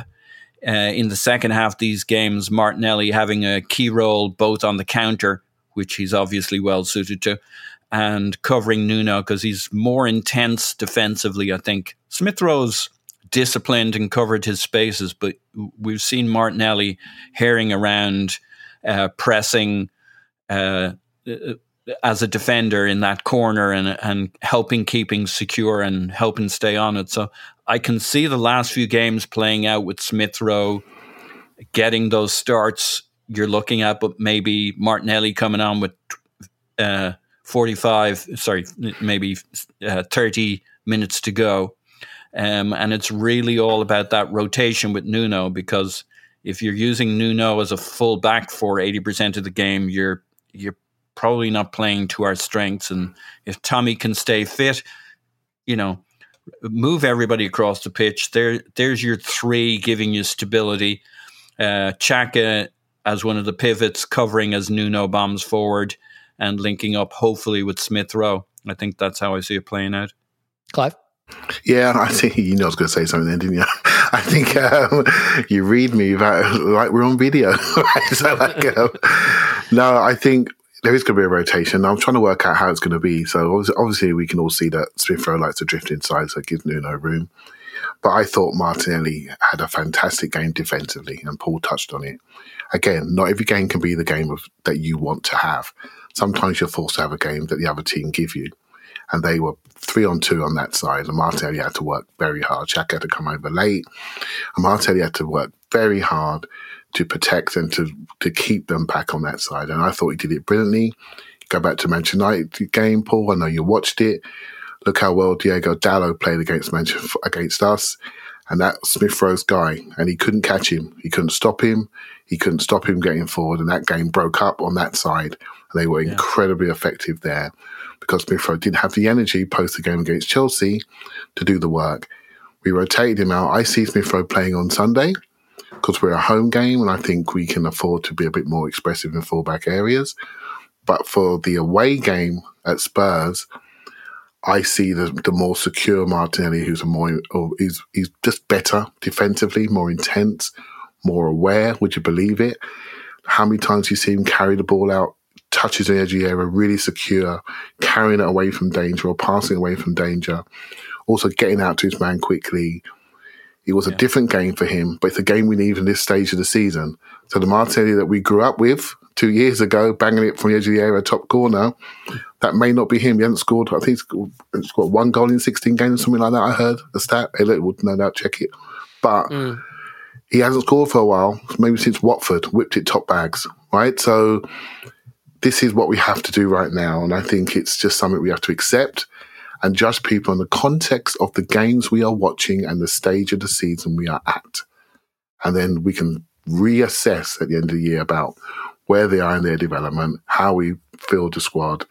uh, in the second half of these games, Martinelli having a key role both on the counter, which he's obviously well suited to, and covering Nuno because he's more intense defensively. I think Smith Rowe's disciplined and covered his spaces, but we've seen Martinelli herring around, uh, pressing. Uh, as a defender in that corner and and helping keeping secure and helping stay on it. So I can see the last few games playing out with Smith Rowe getting those starts you're looking at, but maybe Martinelli coming on with uh, 45, sorry, maybe uh, 30 minutes to go. Um, and it's really all about that rotation with Nuno because if you're using Nuno as a full back for 80% of the game, you're you're probably not playing to our strengths. And if Tommy can stay fit, you know, move everybody across the pitch. There, there's your three giving you stability. Uh, Xhaka as one of the pivots, covering as Nuno bombs forward and linking up hopefully with Smith Rowe. I think that's how I see it playing out. Clive? Yeah, I think [LAUGHS] you know I was going to say something then, didn't you? [LAUGHS] I think um, you read me about like we're on video. [LAUGHS] Right? So like, um, no, I think there is going to be a rotation. I'm trying to work out how it's going to be. So obviously, we can all see that Smith Rowe likes to drift inside, so it gives Nuno room. But I thought Martinelli had a fantastic game defensively, and Paul touched on it. Again, not every game can be the game of that you want to have. Sometimes you're forced to have a game that the other team give you, and they were three on two on that side. And Martinelli had to work very hard. Xhaka had to come over late, and Martinelli had to work very hard to protect and to to keep them back on that side. And I thought he did it brilliantly. Go back to Manchester United game, Paul. I know you watched it. Look how well Diego Dalot played against Manchester against us, and that Smith Rowe guy, and he couldn't catch him. He couldn't stop him. He couldn't stop him getting forward, and that game broke up on that side. And they were yeah. incredibly effective there because Smith Rowe didn't have the energy post the game against Chelsea to do the work. We rotated him out. I see Smith Rowe playing on Sunday because we're a home game and I think we can afford to be a bit more expressive in fullback areas. But for the away game at Spurs, I see the, the more secure Martinelli, who's a more he's he's just better defensively, more intense, more aware. Would you believe it? How many times you see him carry the ball out, touches the edge of the area, really secure, carrying it away from danger or passing away from danger, also getting out to his man quickly, it was yeah. a different game for him, but it's a game we need in this stage of the season. So the Martinelli that we grew up with two years ago, banging it from the edge of the area, top corner, that may not be him. He hasn't scored, I think he's got one goal in 16 games, something like that. I heard the stat. Elliot would no doubt check it. But mm. he hasn't scored for a while, maybe since Watford whipped it top bags, right? So this is what we have to do right now. And I think it's just something we have to accept and judge people in the context of the games we are watching and the stage of the season we are at. And then we can reassess at the end of the year about where they are in their development, how we field the squad,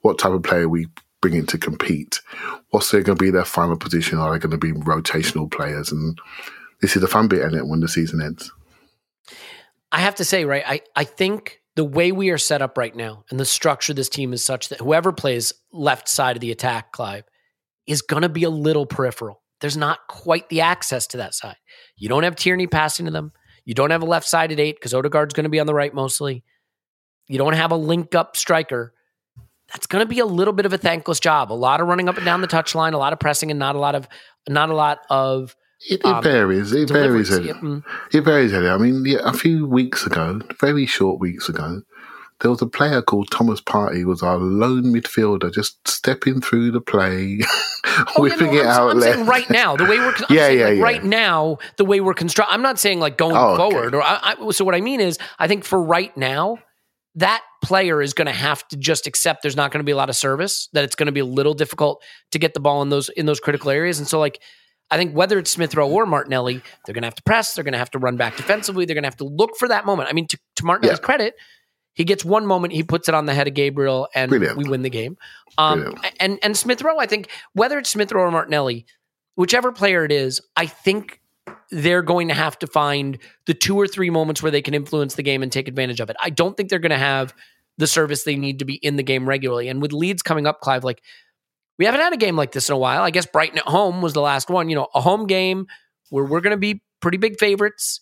what type of player we bring in to compete, what's going to be their final position, are they going to be rotational players? And this is the fun bit in it when the season ends. I have to say, right, I, I think the way we are set up right now and the structure of this team is such that whoever plays left side of the attack, Clive, is going to be a little peripheral. There's not quite the access to that side. You don't have Tierney passing to them. You don't have a left sided eight because Odegaard's going to be on the right mostly. You don't have a link up striker. That's going to be a little bit of a thankless job. A lot of running up and down the touchline, a lot of pressing, and not a lot of not a lot of it, it um, varies. It varies. It, mm. it varies. I mean, yeah, a few weeks ago, very short weeks ago, there was a player called Thomas Partey was our lone midfielder, just stepping through the play, [LAUGHS] oh, whipping yeah, no, it I'm, out. I'm saying right now, the way we're [LAUGHS] yeah, yeah, like yeah, right now, the way we're construct. I'm not saying like going oh, forward. Okay. Or I, I, so what I mean is, I think for right now, that player is going to have to just accept there's not going to be a lot of service, that it's going to be a little difficult to get the ball in those in those critical areas. And so like I think whether it's Smith Rowe or Martinelli, they're going to have to press, they're going to have to run back defensively, they're going to have to look for that moment. I mean, to, to Martinelli's Yeah. credit, he gets one moment, he puts it on the head of Gabriel, and Brilliant. we win the game. Um, and and Smith Rowe, I think whether it's Smith Rowe or Martinelli, whichever player it is, I think they're going to have to find the two or three moments where they can influence the game and take advantage of it. I don't think they're going to have the service they need to be in the game regularly. And with Leeds coming up, Clive, like we haven't had a game like this in a while. I guess Brighton at home was the last one. You know, a home game where we're going to be pretty big favorites,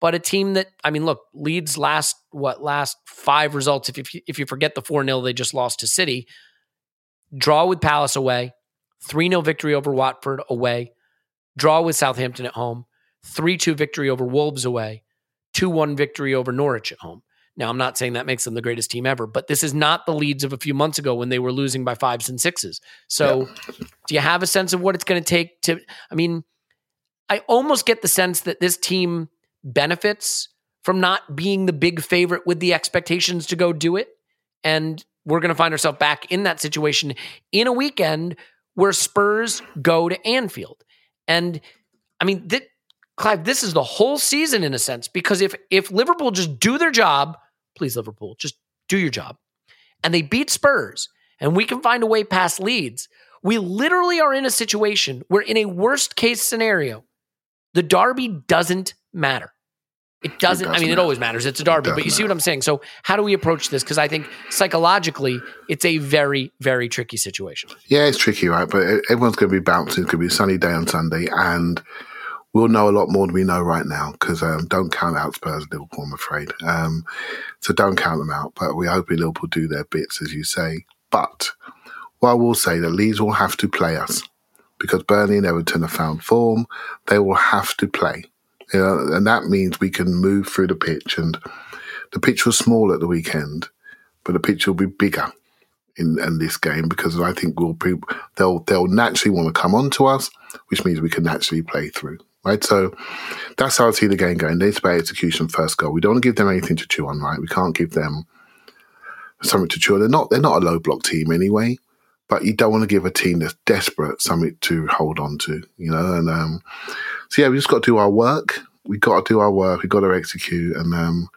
but a team that I mean, look, Leeds last what last five results. If you, if you forget the four 0 they just lost to City, draw with Palace away, three 0 victory over Watford away, draw with Southampton at home, three two victory over Wolves away, two one victory over Norwich at home. Now, I'm not saying that makes them the greatest team ever, but this is not the Leeds of a few months ago when they were losing by fives and sixes. So, do you have a sense of what it's going to take to? I mean, I almost get the sense that this team benefits from not being the big favorite with the expectations to go do it. And we're going to find ourselves back in that situation in a weekend where Spurs go to Anfield. And I mean, th- Clive, this is the whole season in a sense because if if Liverpool just do their job, please Liverpool, just do your job, and they beat Spurs, and we can find a way past Leeds, we literally are in a situation where, in a worst case scenario, the derby doesn't matter. It doesn't. I does mean, it always matters. It's a derby, does but you see matter. what I'm saying. So, how do we approach this? Because I think psychologically, it's a very, very tricky situation. Yeah, it's tricky, right? But everyone's going to be bouncing. It's going to be a sunny day on Sunday, and we'll know a lot more than we know right now because um, don't count out Spurs and Liverpool, I'm afraid. Um, so don't count them out. But we're hoping Liverpool do their bits, as you say. But what I will say that Leeds will have to play us because Burnley and Everton have found form. They will have to play. You know, and that means we can move through the pitch. And the pitch was small at the weekend, but the pitch will be bigger in, in this game because I think we'll they'll they'll naturally want to come on to us, which means we can naturally play through. Right, so that's how I see the game going. It's about execution, first goal. We don't want to give them anything to chew on, right? We can't give them something to chew on. They're not they're not a low block team anyway, but you don't want to give a team that's desperate something to hold on to, you know. And um, so yeah, we just got to do our work. We got to do our work. We got to execute. And um,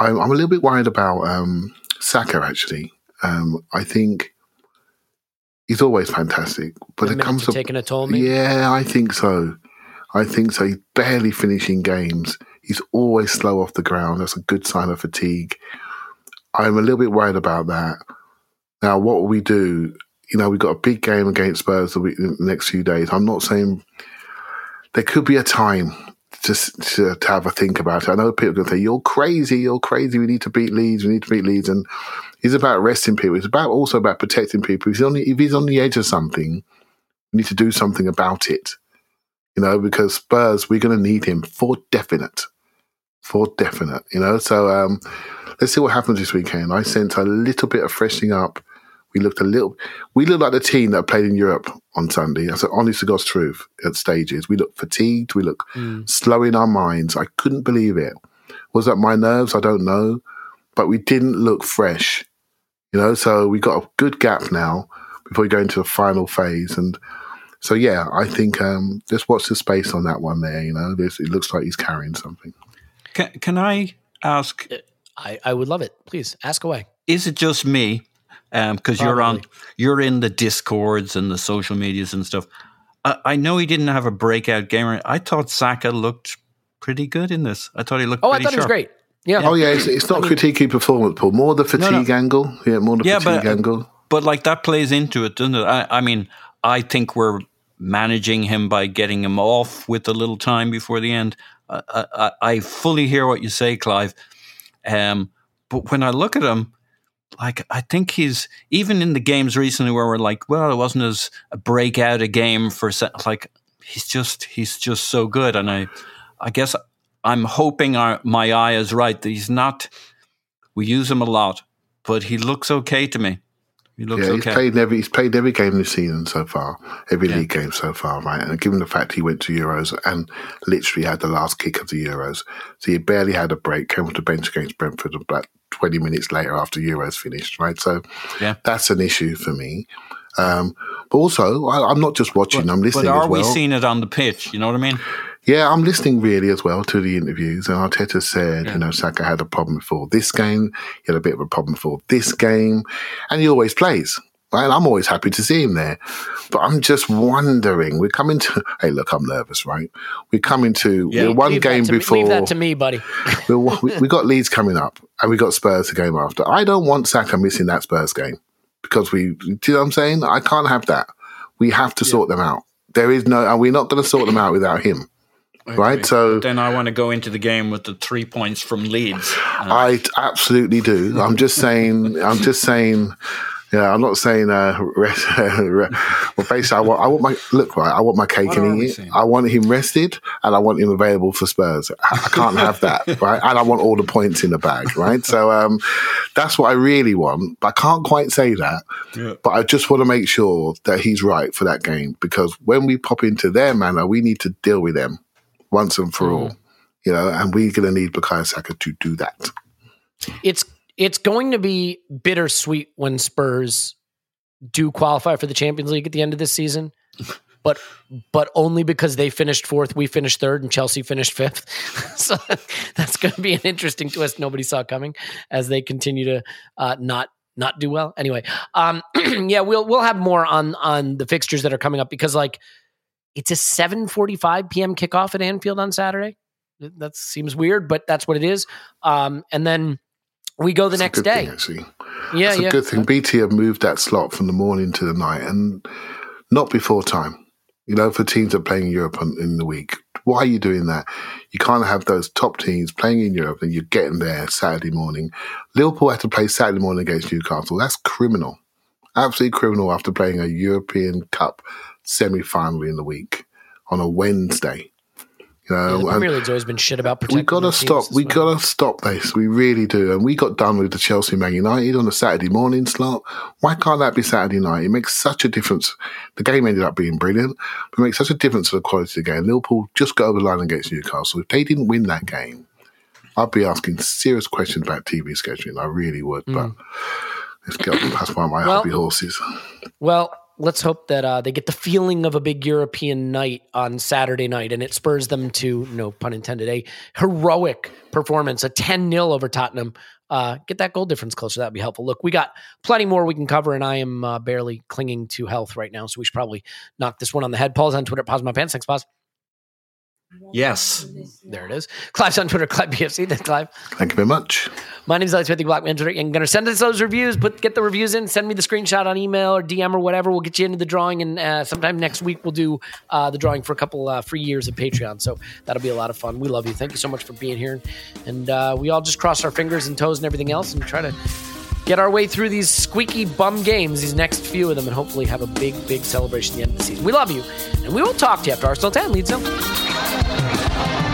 I'm, I'm a little bit worried about um, Saka actually. Um, I think he's always fantastic, but The it comes to taking a toll. Yeah, I think so. I think so. He's barely finishing games. He's always slow off the ground. That's a good sign of fatigue. I'm a little bit worried about that. Now, what will we do? You know, we've got a big game against Spurs the, week, the next few days. I'm not saying there could be a time just to, to have a think about it. I know people are going to say, You're crazy, you're crazy. We need to beat Leeds, we need to beat Leeds. And it's about resting people. It's about also about protecting people. If he's on the, if he's on the edge of something, we need to do something about it. You know, because Spurs, we're going to need him for definite, for definite. You know, so um, let's see what happens this weekend. I sense a little bit of freshening up. We looked a little, we looked like the team that played in Europe on Sunday. That's honest to God's truth at stages. We looked fatigued. We looked slow in our minds. I couldn't believe it. Was that my nerves? I don't know. But we didn't look fresh. You know, so we got a good gap now before we go into the final phase. And so, yeah, I think um, just watch the space on that one there. You know, There's, it looks like he's carrying something. Can, can I ask? Uh, I, I would love it. Please ask away. Is it just me? Um, because you're on, you're in the discords and the social medias and stuff. I, I know he didn't have a breakout gamer. I thought Saka looked pretty good in this. I thought he looked. Oh, I pretty thought it was great. Yeah. Oh, yeah, it's, it's not critiquing performance, Paul. More the fatigue no. angle. Yeah, more the Yeah, fatigue but- uh, angle. But like that plays into it, doesn't it? I, I mean, I think we're managing him by getting him off with a little time before the end. I, I, I fully hear what you say, Clive. Um, but when I look at him, like I think he's even in the games recently where we're like, well, it wasn't as a breakout a game for like he's just he's just so good, and I I guess I'm hoping our, my eye is right that he's not. We use him a lot, but he looks okay to me. He looks Yeah, he's played every he's played every game this season so far, every league game this season so far, every Yeah. league game so far, right? And given the fact he went to Euros and literally had the last kick of the Euros, so he barely had a break, came off the bench against Brentford about twenty minutes later after Euros finished, right? So Yeah. that's an issue for me. Um, but also, I, I'm not just watching; I'm listening But are as well. we seeing it on the pitch? You know what I mean? Yeah, I'm listening really as well to the interviews. And Arteta said, you know, Saka had a problem before this game. He had a bit of a problem before this game. And he always plays. Right? And I'm always happy to see him there. But I'm just wondering, we're coming to, [LAUGHS] hey, look, I'm nervous, right? We're coming to Yeah. we're one game to me- before. leave that to me, buddy. [LAUGHS] we, we got Leeds coming up and we got Spurs the game after. I don't want Saka missing that Spurs game because we, do you know what I'm saying? I can't have that. We have to sort them out. There is no, and we're not going to sort them out without him. Right? So Then I want to go into the game with the three points from Leeds. I absolutely do. I'm just saying. I'm just saying. Yeah, I'm not saying. Uh, [LAUGHS] rest, well, basically, I want. I want my look right. I want my cake What and eat it. I want him rested, and I want him available for Spurs. I I can't have that, [LAUGHS] right? And I want all the points in the bag, right? So um, that's what I really want. But I can't quite say that. But I just want to make sure that he's right for that game because when we pop into their manor, we need to deal with them once and for all. You know, and we're going to need Bukayo Saka to do that. it's it's going to be bittersweet when Spurs do qualify for the Champions League at the end of this season. [LAUGHS] But but only because they finished fourth, we finished third, and Chelsea finished fifth. [LAUGHS] so that's going to be an interesting twist nobody saw coming as they continue to uh, not not do well. Anyway, um, [CLEARS THROAT] yeah, we'll we'll have more on on the fixtures that are coming up because like it's a seven forty five p.m. kickoff at Anfield on Saturday. That seems weird, but that's what it is. Um, and then we go the a next good day. thing, actually. Yeah, It's a yeah. good thing. BT have moved that slot from the morning to the night and not before time. You know, for teams that are playing Europe on, in the week. Why are you doing that? You can't have those top teams playing in Europe and you're getting there Saturday morning. Liverpool had to play Saturday morning against Newcastle. That's criminal. Absolutely criminal after playing a European Cup semi final in the week on a Wednesday. You Yeah, know, the Premier League's always been shit about protecting. we gotta stop. We well. gotta stop this. We really do. And we got done with the Chelsea Man United on a Saturday morning slot. Why can't that be Saturday night? It makes such a difference. The game ended up being brilliant, but it makes such a difference to the quality of the game. Liverpool just got over the line against Newcastle. If they didn't win that game, I'd be asking serious questions about TV scheduling. I really would. But hmm. let's get past one of my Well- hobby horses. Well, let's hope that uh, they get the feeling of a big European night on Saturday night, and it spurs them to, no pun intended, a heroic performance, a 10 0 over Tottenham. Uh, get that goal difference closer. That'd be helpful. Look, we got plenty more we can cover, and I am uh, barely clinging to health right now, so we should probably knock this one on the head. Paul's on Twitter, pause my pants. Thanks, pause. Yes. There it is. Clive's on Twitter, Clive BFC. Thanks, Clive. Thank you very much. My name is Alex Smithy Blackman. Twitter. You're gonna send us those reviews. Put get the reviews in. Send me the screenshot on email or DM or whatever. We'll get you into the drawing, and uh, sometime next week we'll do uh, the drawing for a couple uh, free years of Patreon. So that'll be a lot of fun. We love you. Thank you so much for being here, and uh, we all just cross our fingers and toes and everything else, and try to get our way through these squeaky bum games, these next few of them, and hopefully have a big, big celebration at the end of the season. We love you, and we will talk to you after Arsenal 10 Leeds them.